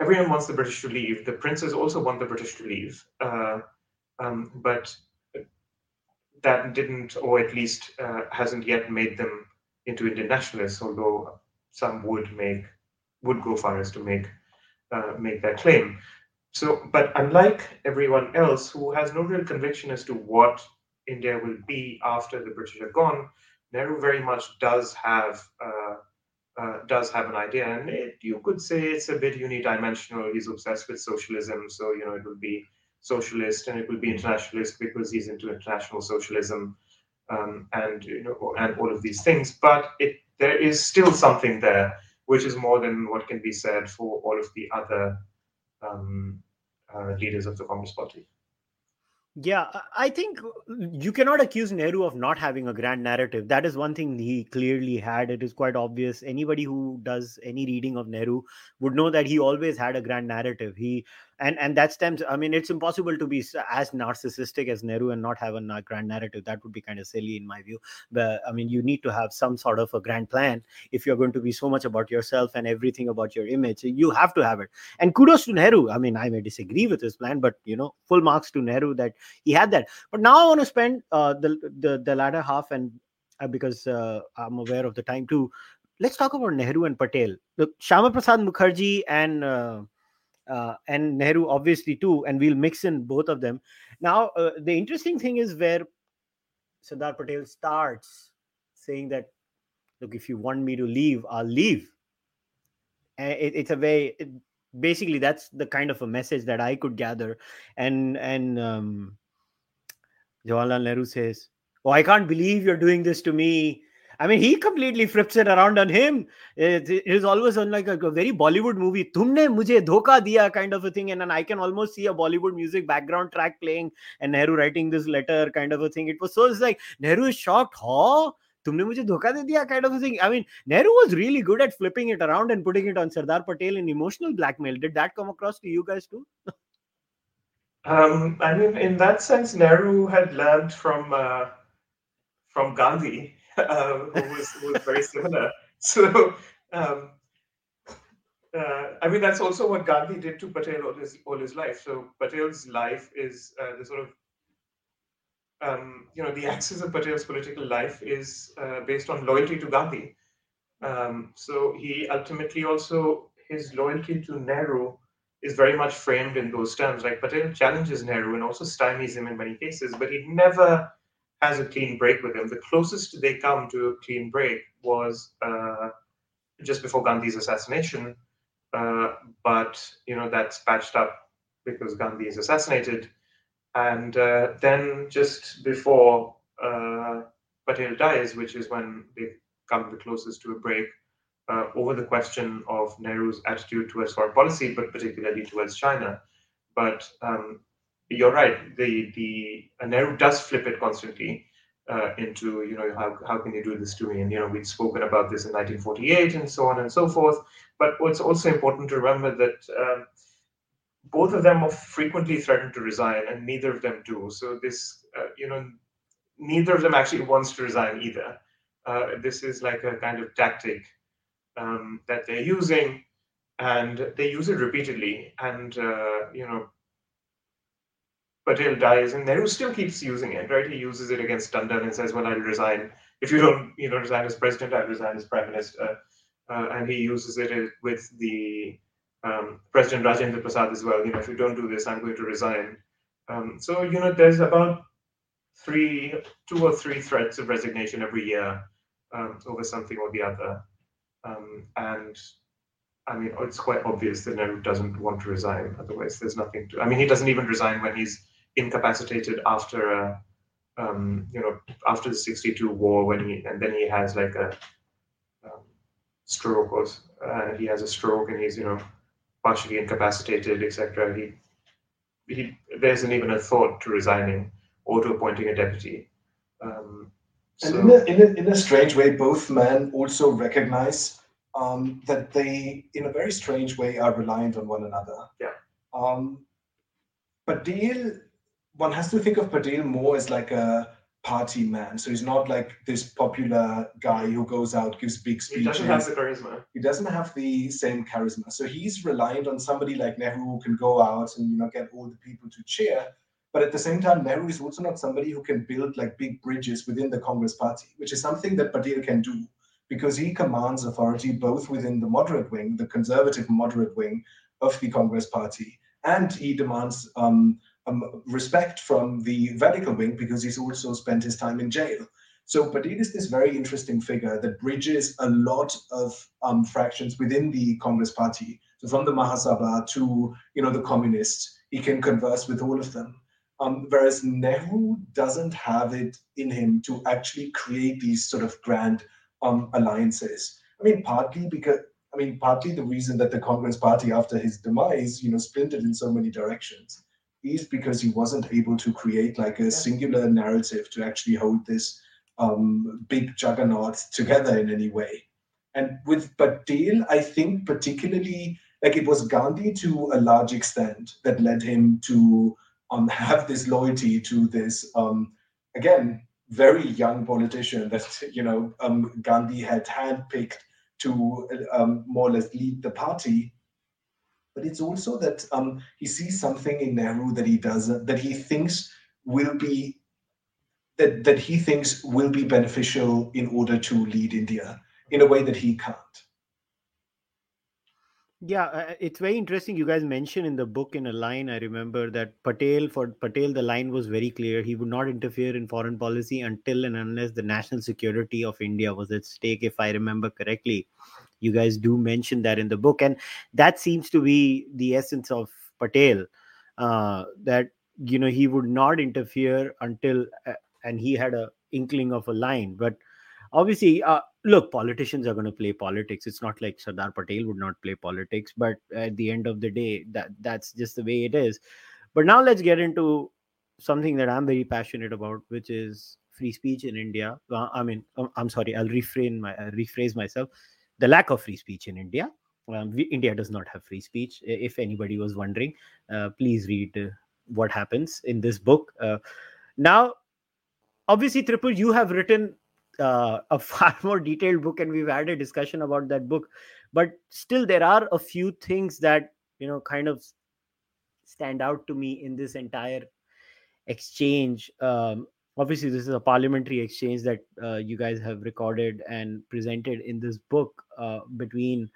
C: everyone wants the British to leave. The princes also want the British to leave, uh, um, but that didn't, or at least uh, hasn't yet made them into Indian nationalists. Although some would make would go far as to make uh, make that claim. So, but unlike everyone else who has no real conviction as to what India will be after the British are gone, Nehru very much does have uh, uh, does have an idea, and it, you could say it's a bit unidimensional. He's obsessed with socialism, so you know it will be socialist and it will be internationalist because he's into international socialism, um, and you know and all of these things. But it there is still something there which is more than what can be said for all of the other um, uh, leaders of the Communist Party.
A: Yeah, I think you cannot accuse Nehru of not having a grand narrative. That is one thing he clearly had. It is quite obvious. Anybody who does any reading of Nehru would know that he always had a grand narrative. He and and that stems i mean it's impossible to be as narcissistic as nehru and not have a grand narrative. That would be kind of silly in my view. But i mean you need to have some sort of a grand plan if you're going to be so much about yourself and everything about your image. You have to have it. And kudos to nehru. I mean i may disagree with his plan but you know full marks to nehru that he had that. But now i want to spend uh, the, the the latter half and uh, because uh, i'm aware of the time too. Let's talk about nehru and patel. Look Syama Prasad Mookerjee and uh, and Nehru obviously too, and we'll mix in both of them. Now, uh, the interesting thing is where Sardar Patel starts saying that, look, if you want me to leave, I'll leave. And it, it's a way. It, basically, that's the kind of a message that I could gather, and and um, Jawaharlal Nehru says, "Oh, I can't believe you're doing this to me." I mean, he completely flips it around on him. It, it is always on like a, a, very Bollywood movie. Tumne mujhe dhoka diya kind of a thing. And then I can almost see a Bollywood music background track playing and Nehru writing this letter kind of a thing. It was so it's like Nehru is shocked. Huh? तुमने मुझे धोखा दे दिया kind of a thing. I mean, Nehru was really good at flipping it around and putting it on Sardar Patel in emotional blackmail. Did that come across to you guys too?
C: um, I mean, in that sense, Nehru had learned from uh, from Gandhi who was was very similar. [laughs] So um, uh, I mean, that's also what Gandhi did to Patel all his all his life. So Patel's life is uh, the sort of um, you know the axis of Patel's political life is uh, based on loyalty to Gandhi. Um, so he ultimately also his loyalty to Nehru is very much framed in those terms. Like Patel challenges Nehru and also stymies him in many cases, but he never has a clean break with him. The closest they come to a clean break was uh, just before Gandhi's assassination, uh, but you know that's patched up because Gandhi is assassinated, and uh, then just before uh, Patel dies, which is when they come the closest to a break. Uh, over the question of Nehru's attitude towards foreign policy, but particularly towards China. But um, you're right. The the Nehru does flip it constantly uh, into you know how how can you do this to me? And you know we'd spoken about this in 1948 and so on and so forth. But it's also important to remember that um, both of them are frequently threatened to resign, and neither of them do. So this uh, you know neither of them actually wants to resign either. Uh, this is like a kind of tactic um, that they're using, and they use it repeatedly. And uh, you know Patel dies, and Nehru still keeps using it, right? He uses it against Tandon and says, "Well, I'll resign if you don't, you know, resign as president. I'll resign as prime minister." Uh, and he uses it with the um, President Rajendra Prasad as well. You know, if you don't do this, I'm going to resign. Um, so you know, there's about three, two or three threats of resignation every year um, over something or the other, um, and I mean, it's quite obvious that Nehru doesn't want to resign. Otherwise, there's nothing to. I mean, he doesn't even resign when he's incapacitated after a, um, you know, after the 62 war when he, and then he has like a um, stroke or, uh, he has a stroke and he's, you know, partially incapacitated, etc. He, he, there isn't even a thought to resigning or to appointing a deputy. Um,
B: so, and in a, in, a, in a strange way, both men also recognize um, that they, in a very strange way, are reliant on one another.
C: Yeah.
B: Um, Patel one has to think of Patel more as like a party man. So he's not like this popular guy who goes out, gives big speeches. He
C: doesn't have the charisma.
B: He doesn't have the same charisma. So he's reliant on somebody like Nehru who can go out and you know get all the people to cheer. But at the same time, Nehru is also not somebody who can build like big bridges within the Congress party, which is something that Patel can do because he commands authority both within the moderate wing, the conservative moderate wing of the Congress party, and he demands um, um, respect from the radical wing because he's also spent his time in jail. So Patel is this very interesting figure that bridges a lot of um, fractions within the Congress party. So from the Mahasabha to you know the communists, he can converse with all of them. Um, whereas Nehru doesn't have it in him to actually create these sort of grand um, alliances. I mean, partly because I mean, partly the reason that the Congress Party, after his demise, you know, splintered in so many directions is because he wasn't able to create like a singular narrative to actually hold this um, big juggernaut together in any way. And with Patel, I think particularly like it was Gandhi to a large extent that led him to um, [laughs] have this loyalty to this um, again very young politician that you know um, Gandhi had handpicked to um, more or less lead the party but it's also that um, he sees something in Nehru that he does that he thinks will be that that he thinks will be beneficial in order to lead India in a way that he can't.
A: Yeah, uh, it's very interesting. You guys mentioned in the book in a line. I remember that Patel for Patel the line was very clear. He would not interfere in foreign policy until and unless the national security of India was at stake. If I remember correctly, you guys do mention that in the book and that seems to be the essence of patel uh, that you know he would not interfere until uh, and he had a inkling of a line. But obviously uh, look politicians are going to play politics. It's not like sardar patel would not play politics but at the end of the day that that's just the way it is. But now let's get into something that i'm very passionate about which is free speech in india. Uh, i mean um, i'm sorry i'll refrain my uh, rephrase myself the lack of free speech in India. Um, we, India does not have free speech. If anybody was wondering, uh, please read uh, what happens in this book. Uh, now, obviously, Tripur, you have written uh, a [laughs] far more detailed book, and we've had a discussion about that book. But still, there are a few things that you know kind of stand out to me in this entire exchange. Um, obviously, this is a parliamentary exchange that uh, you guys have recorded and presented in this book uh, between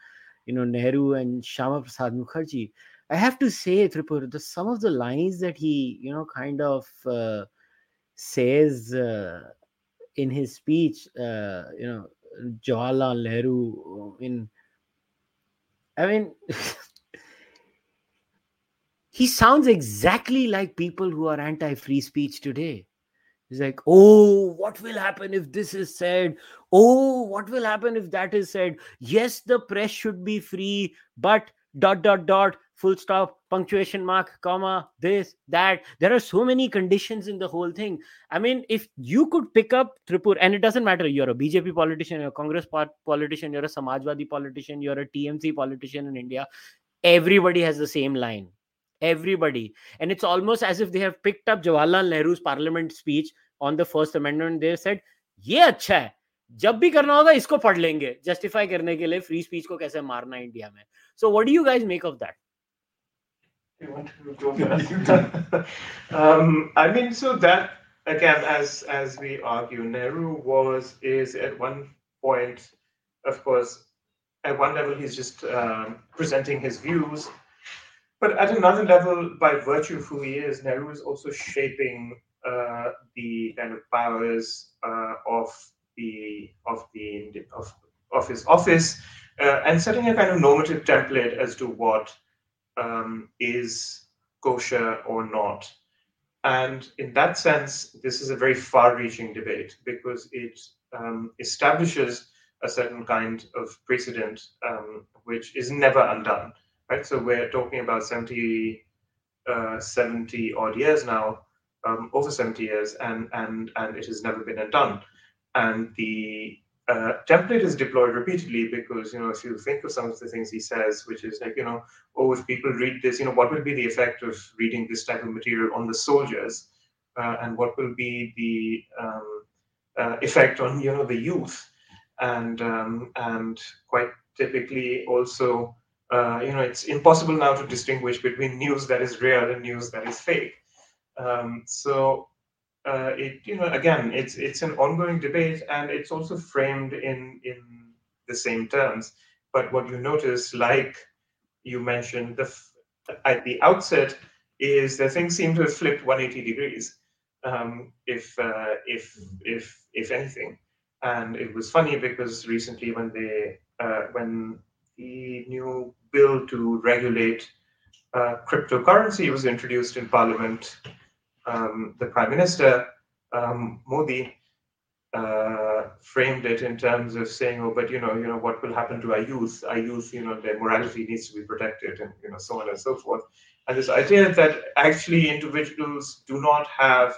A: you know Nehru and Syama Prasad Mookerjee. I have to say, Tripur, the some of the lines that he you know kind of uh, says uh, in his speech, uh, you know, Jawaharlal Nehru in I mean, [laughs] he sounds exactly like people who are anti free speech today. He's like, oh, what will happen if this is said? Oh, what will happen if that is said? Yes, the press should be free, but dot, dot, dot, full stop, punctuation mark, comma, this, that. There are so many conditions in the whole thing. I mean, if you could pick up Tripur, and it doesn't matter, you're a BJP politician, you're a Congress politician, you're a Samajwadi politician, you're a TMC politician in India, everybody has the same line everybody and it's almost as if they have picked up jawaharlal nehru's parliament speech on the first amendment they said ये अच्छा है जब भी करना होगा इसको पढ़ लेंगे जस्टिफाई करने के लिए फ्री स्पीच को कैसे मारना है इंडिया में so what do you guys make of that [laughs]
C: You want to go first? um, I mean, so that again, as as we argue, Nehru was is at one point, of course, at one level he's just um, presenting his views, but at another level, by virtue of who he is, Nehru is also shaping uh, the kind of powers uh, of the of the of, of his office uh, and setting a kind of normative template as to what um, is kosher or not. And in that sense, this is a very far-reaching debate because it um, establishes a certain kind of precedent um, which is never undone right? So we're talking about 70, uh, 70 odd years now, um, over 70 years, and and and it has never been undone. And the uh, template is deployed repeatedly because you know if you think of some of the things he says, which is like you know, oh, if people read this, you know, what will be the effect of reading this type of material on the soldiers, uh, and what will be the um, uh, effect on you know the youth, and um, and quite typically also uh, you know, it's impossible now to distinguish between news that is real and news that is fake. Um, so uh, it, you know, again, it's it's an ongoing debate, and it's also framed in in the same terms. But what you notice, like you mentioned, the at the outset, is that things seem to have flipped 180 degrees, um, if uh, if if if anything. And it was funny because recently, when they uh, when the new bill to regulate uh, cryptocurrency was introduced in Parliament, um, the Prime Minister um, Modi uh, framed it in terms of saying, "Oh, but you know, you know, what will happen to our youth? Our youth, you know, their morality needs to be protected, and you know, so on and so forth." And this idea that actually individuals do not have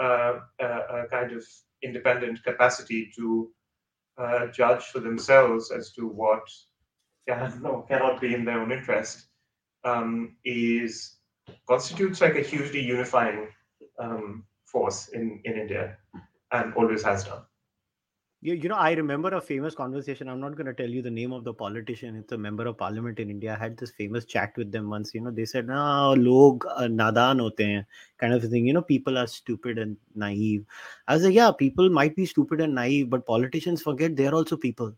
C: uh, a, a, kind of independent capacity to uh, judge for themselves as to what can no cannot be in their own interest um, is constitutes like a hugely unifying um, force in in India and always has done.
A: You, you know, I remember a famous conversation. I'm not going to tell you the name of the politician. It's a member of parliament in India. I had this famous chat with them once. You know, they said, "No, log nadan hote hain," kind of thing. You know, people are stupid and naive. I was like, "Yeah, people might be stupid and naive, but politicians forget they're also people."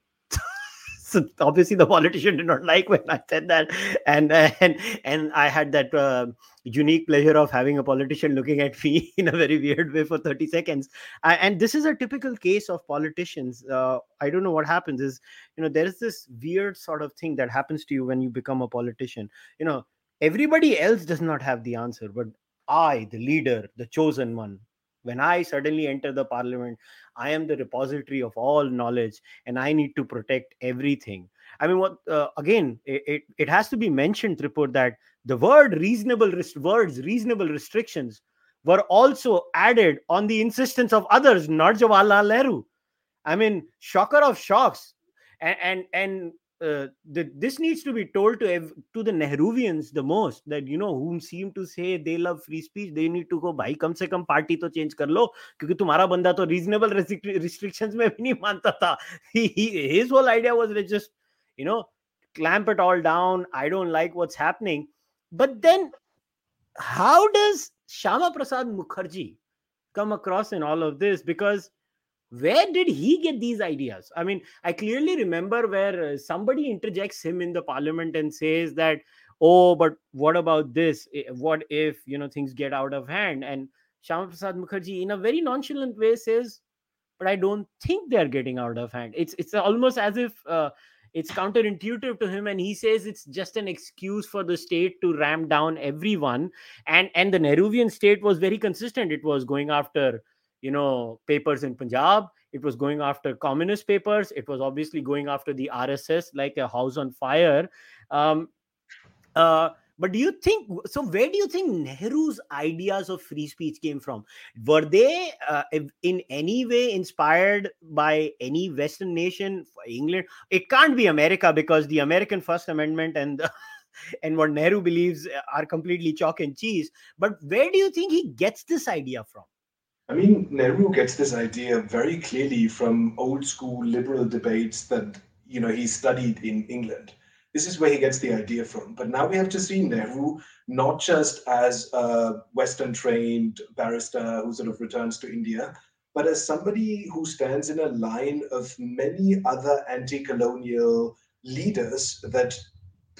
A: So [laughs] obviously the politician did not like when I said that, and and and I had that uh, unique pleasure of having a politician looking at me [laughs] in a very weird way for 30 seconds. I, and this is a typical case of politicians. Uh, I don't know what happens is, you know, there is this weird sort of thing that happens to you when you become a politician. You know, everybody else does not have the answer, but I, the leader, the chosen one, when I suddenly enter the parliament, I am the repository of all knowledge and I need to protect everything. I mean, what uh, again, it, it, it, has to be mentioned, report that the word reasonable words, reasonable restrictions were also added on the insistence of others, not Jawaharlal Nehru. I mean, shocker of shocks. And, and, and uh, the, this needs to be told to ev- to the Nehruvians the most that you know whom seem to say they love free speech they need to go भाई कम से कम party तो change कर लो क्योंकि तुम्हारा बंदा तो reasonable restrictions में भी नहीं मानता था his whole idea was just you know clamp it all down I don't like what's happening but then how does Shama Prasad Mukherjee come across in all of this because where did he get these ideas? I mean i clearly remember where uh, somebody interjects him in the parliament and says that oh but what about this? What if you know things get out of hand? And Syama Prasad Mookerjee in a very nonchalant way says but I don't think they're getting out of hand. It's it's almost as if uh, it's counterintuitive to him and he says it's just an excuse for the state to ram down everyone. And and the Nehruvian state was very consistent. It was going after you know papers in punjab. It was going after communist papers. It was obviously going after the rss like a house on fire. Um, uh, but do you think so where do you think nehru's ideas of free speech came from? Were they uh, in any way inspired by any western nation england? It can't be america because the american first amendment and the, [laughs] and what nehru believes are completely chalk and cheese. But where do you think he gets this idea from
B: I mean, Nehru gets this idea very clearly from old school liberal debates that you know he studied in England. This is where he gets the idea from. But now we have to see Nehru not just as a Western trained barrister who sort of returns to India, but as somebody who stands in a line of many other anti colonial leaders that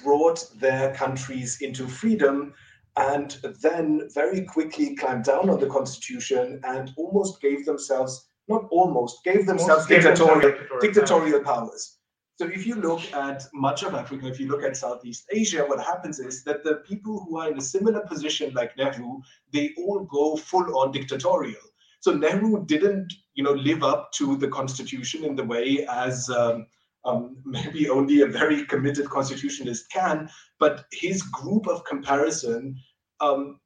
B: brought their countries into freedom and then very quickly clamped down on the constitution and almost gave themselves not almost gave themselves dictatorial, dictatorial, dictatorial powers. So if you look at much of africa if you look at southeast asia what happens is that the people who are in a similar position like nehru they all go full on dictatorial. So nehru didn't you know live up to the constitution in the way as um, um, maybe only a very committed constitutionalist can, but his group of comparison um,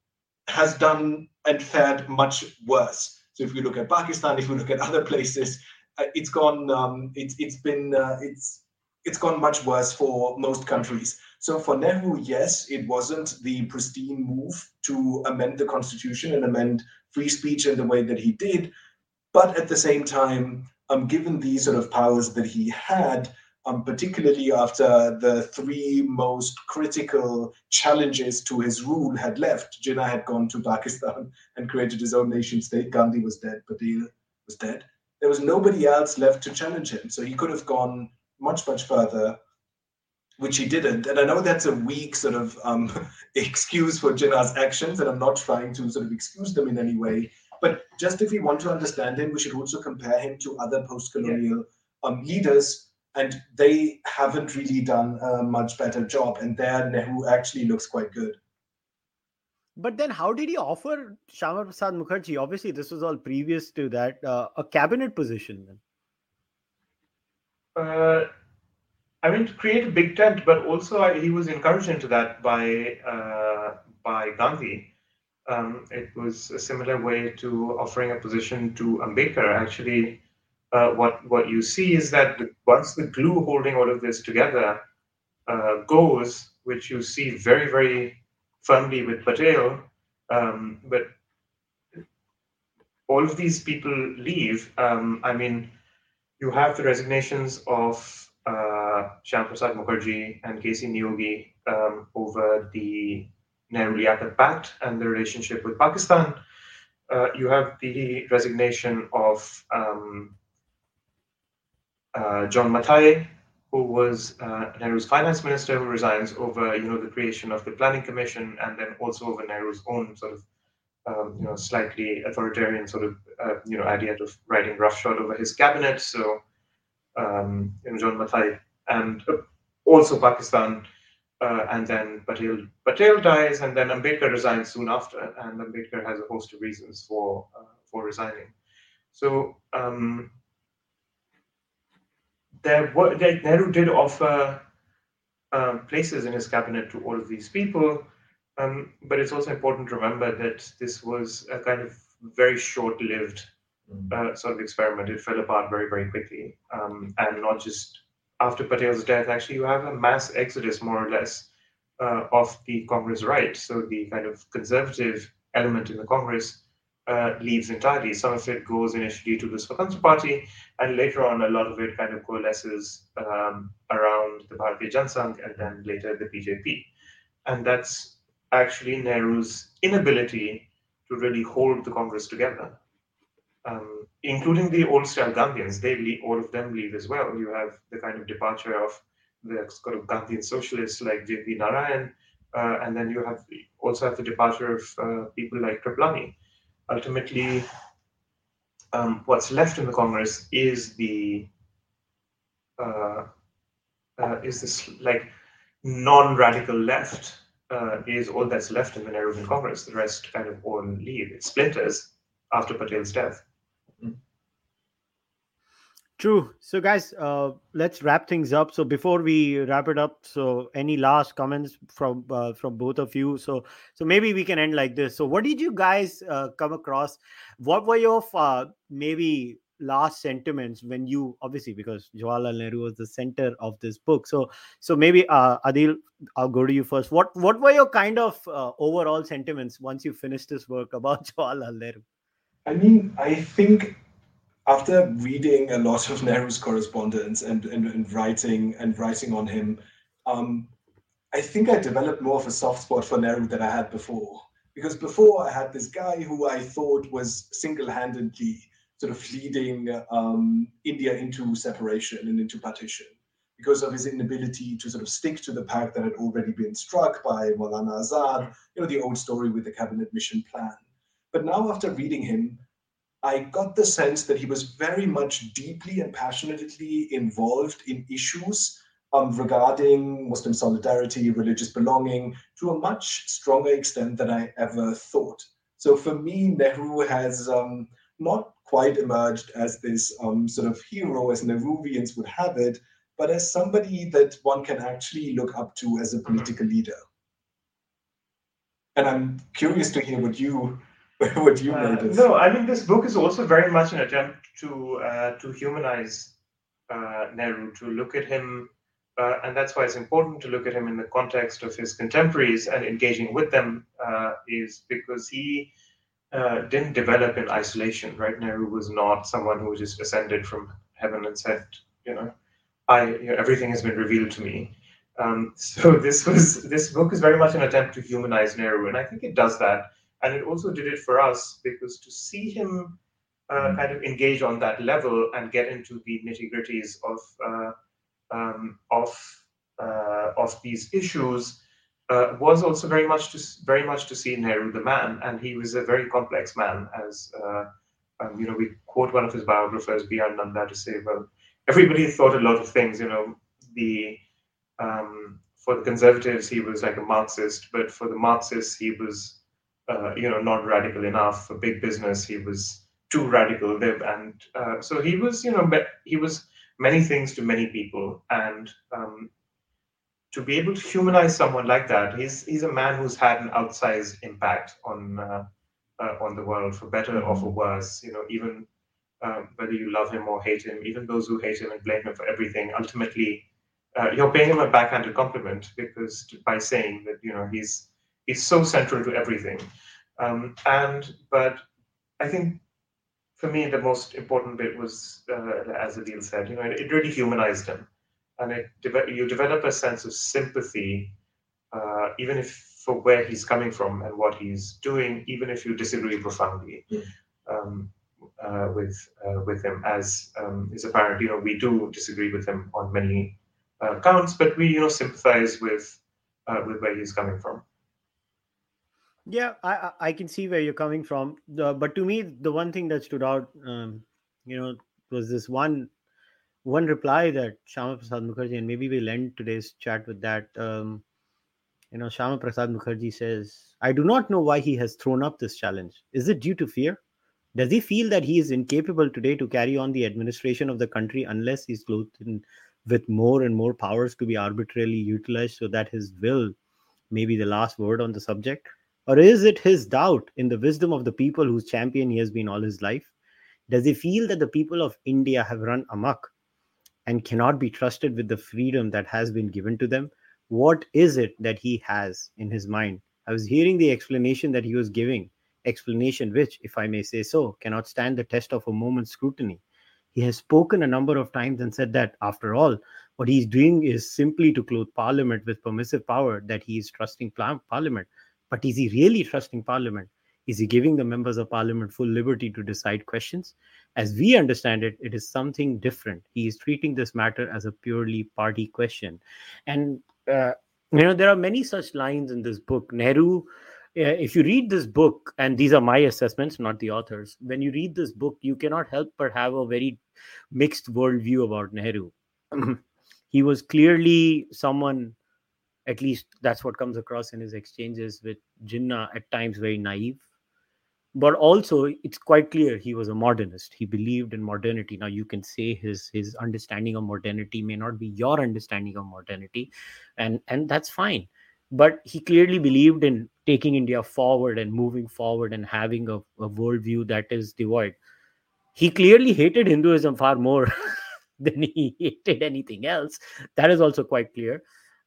B: has done and fared much worse. So if you look at Pakistan, if you look at other places, uh, it's gone. Um, it's it's been uh, it's it's gone much worse for most countries. So for Nehru, yes, it wasn't the pristine move to amend the constitution and amend free speech in the way that he did, but at the same time, um, given these sort of powers that he had, um, particularly after the three most critical challenges to his rule had left. Jinnah had gone to Pakistan and created his own nation state. Gandhi was dead. Patel was dead. There was nobody else left to challenge him. So he could have gone much, much further, which he didn't. And I know that's a weak sort of um, [laughs] excuse for Jinnah's actions, and I'm not trying to sort of excuse them in any way. But just if we want to understand him, we should also compare him to other post colonial yeah. um, leaders and they haven't really done a much better job. And there, Nehru actually looks quite good.
A: But then, how did he offer Syama Prasad Mookerjee? Obviously, this was all previous to that, uh, a cabinet position. Then,
C: uh, I mean, to create a big tent, but also I, he was encouraged into that by uh, by Gandhi. Um, it was a similar way to offering a position to Ambedkar. Actually, uh, what what you see is that the, once the glue holding all of this together uh, goes, which you see very very firmly with Patel, um, but all of these people leave. Um, I mean, you have the resignations of uh, Syama Prasad Mookerjee and K.C. Neogi um, over the Nehru-Liaquat Pact and the relationship with Pakistan. Uh, you have the resignation of um, uh, John Mathai, who was uh, Nehru's finance minister, who resigns over you know the creation of the planning commission, and then also over Nehru's own sort of um, you know slightly authoritarian sort of uh, you know idea of writing roughshod over his cabinet. So um, you know John Mathai and also Pakistan. Uh, and then Patel Patel dies, and then Ambedkar resigns soon after, and Ambedkar has a host of reasons for uh, for resigning. So um, there were Nehru did offer um, places in his cabinet to all of these people, um, but it's also important to remember that this was a kind of very short-lived mm. uh, sort of experiment. It fell apart very, very quickly, um, and not just after Patel's death, actually, you have a mass exodus, more or less, uh, of the Congress right. So the kind of conservative element in the Congress uh, leaves entirely. Some of it goes initially to the Swatantra Party, and later on, a lot of it kind of coalesces um, around the Bharatiya Janasangh and then later the BJP. And that's actually Nehru's inability to really hold the Congress together. Um, including the old style Gandhians, they leave, all of them leave as well. You have the kind of departure of the sort of Gandhian socialists like J.P. Narayan, uh, and then you have also have the departure of uh, people like Kripalani. Ultimately, um, what's left in the Congress is the uh, uh is this like non-radical left uh, is all that's left in the Nehruvian Congress. The rest kind of all leave. It splinters after Patel's death.
A: True. So, guys, uh, let's wrap things up. So, before we wrap it up, so any last comments from uh, from both of you? So, so maybe we can end like this. So, what did you guys uh, come across? What were your uh, maybe last sentiments when you obviously because Jawaharlal Nehru was the center of this book. So, so maybe uh, Adeel, I'll go to you first. What what were your kind of uh, overall sentiments once you finished this work about [laughs] Jawaharlal Nehru?
B: I mean, I think after reading a lot of [laughs] Nehru's correspondence and, and, and writing and writing on him, um, I think I developed more of a soft spot for Nehru than I had before. Because before I had this guy who I thought was single-handedly sort of leading um, India into separation and into partition because of his inability to sort of stick to the pact that had already been struck by Maulana Azad, you know, the old story with the cabinet mission plan. But now after reading him, I got the sense that he was very much deeply and passionately involved in issues um, regarding Muslim solidarity, religious belonging, to a much stronger extent than I ever thought. So for me, Nehru has um, not quite emerged as this um, sort of hero, as Nehruvians would have it, but as somebody that one can actually look up to as a political leader. And I'm curious to hear what you [laughs] what you uh,
C: No, I mean this book is also very much an attempt to uh, to humanize uh, Nehru, to look at him, uh, and that's why it's important to look at him in the context of his contemporaries and engaging with them. Uh, is because he uh, didn't develop in isolation, right? Nehru was not someone who just ascended from heaven and said, you know, I you know, everything has been revealed to me. Um, [laughs] so this was this book is very much an attempt to humanize Nehru, and I think it does that and it also did it for us because to see him uh, mm-hmm. kind of engage on that level and get into the nitty gritties of uh, um, of uh, of these issues uh, was also very much to very much to see Nehru the man, and he was a very complex man. As uh, um, you know, we quote one of his biographers, B.R. Nanda, to say, "Well, everybody thought a lot of things. You know, the um, for the conservatives, he was like a Marxist, but for the Marxists, he was uh, you know, not radical enough for big business. He was too radical, and uh, so he was, you know, he was many things to many people, and um, to be able to humanize someone like that, he's he's a man who's had an outsized impact on uh, uh on the world, for better or for worse. You know, even um, whether you love him or hate him, even those who hate him and blame him for everything, ultimately. Uh, you're paying him a backhanded compliment because by saying that you know he's is so central to everything. Um, and but I think for me the most important bit was, uh, as Adeel said, you know, it, it, really humanized him, and it you develop a sense of sympathy, uh, even if for where he's coming from and what he's doing, even if you disagree profoundly. Mm. Um, uh, with uh, with him, as um, is apparent. You know, we do disagree with him on many uh, counts, but we you know sympathize with uh, with where he's coming from.
A: Yeah, I I can see where you're coming from. The, but to me, the one thing that stood out, um, you know, was this one one reply that Syama Prasad Mookerjee, and maybe we'll end today's chat with that. Um, you know, Syama Prasad Mookerjee says, "I do not know why he has thrown up this challenge. Is it due to fear? Does he feel that he is incapable today to carry on the administration of the country unless he's clothed in, with more and more powers to be arbitrarily utilized, so that his will may be the last word on the subject?" Or is it his doubt in the wisdom of the people whose champion he has been all his life? Does he feel that the people of India have run amok and cannot be trusted with the freedom that has been given to them? What is it that he has in his mind? I was hearing the explanation that he was giving, explanation which, if I may say so, cannot stand the test of a moment's scrutiny. He has spoken a number of times and said that, after all, what he's doing is simply to clothe Parliament with permissive power, that he is trusting Parliament. But is he really trusting Parliament? Is he giving the members of Parliament full liberty to decide questions? As we understand it, it is something different. He is treating this matter as a purely party question. And, uh, you know, there are many such lines in this book. Nehru if you read this book, and these are my assessments, not the authors, when you read this book, you cannot help but have a very mixed worldview about Nehru. [clears throat] he was clearly someone, at least that's what comes across in his exchanges with Jinnah, at times very naive. But also, it's quite clear he was a modernist. He believed in modernity. Now, you can say his his understanding of modernity may not be your understanding of modernity, and and that's fine but he clearly believed in taking India forward and moving forward and having a, a worldview that is devoid. He clearly hated Hinduism far more [laughs] than he hated anything else. That is also quite clear.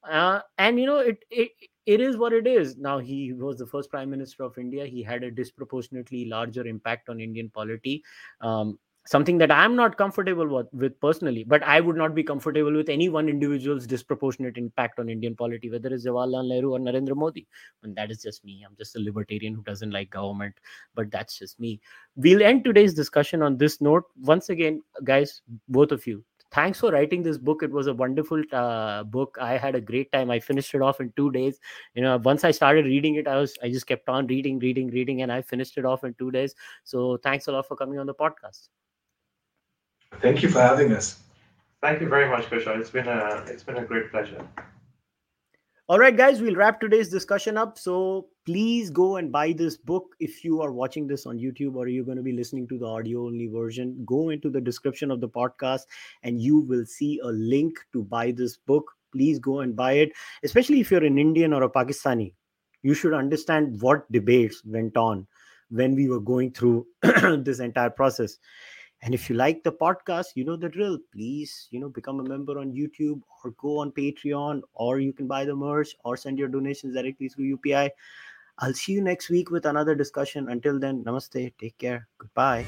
A: Uh, and you know, it, it it is what it is. Now he was the first prime minister of India. He had a disproportionately larger impact on Indian polity. Um, something that i'm not comfortable with, with, personally but i would not be comfortable with any one individual's disproportionate impact on indian polity whether it's jawaharlal nehru or narendra modi and that is just me i'm just a libertarian who doesn't like government but that's just me we'll end today's discussion on this note once again guys both of you thanks for writing this book it was a wonderful uh, book i had a great time i finished it off in two days you know once i started reading it i was i just kept on reading reading reading and i finished it off in two days so thanks a lot for coming on the podcast
B: Thank you for having us.
C: Thank you very much, Kushal. It's been a it's been a great pleasure.
A: All right, guys, we'll wrap today's discussion up. So please go and buy this book. If you are watching this on YouTube or you're going to be listening to the audio only version, go into the description of the podcast and you will see a link to buy this book. Please go and buy it, especially if you're an Indian or a Pakistani. You should understand what debates went on when we were going through [clears throat] this entire process and if you like the podcast, you know the drill. Please, you know, become a member on YouTube or go on Patreon, or you can buy the merch or send your donations directly through UPI. I'll see you next week with another discussion. Until then, namaste. Take care. Goodbye.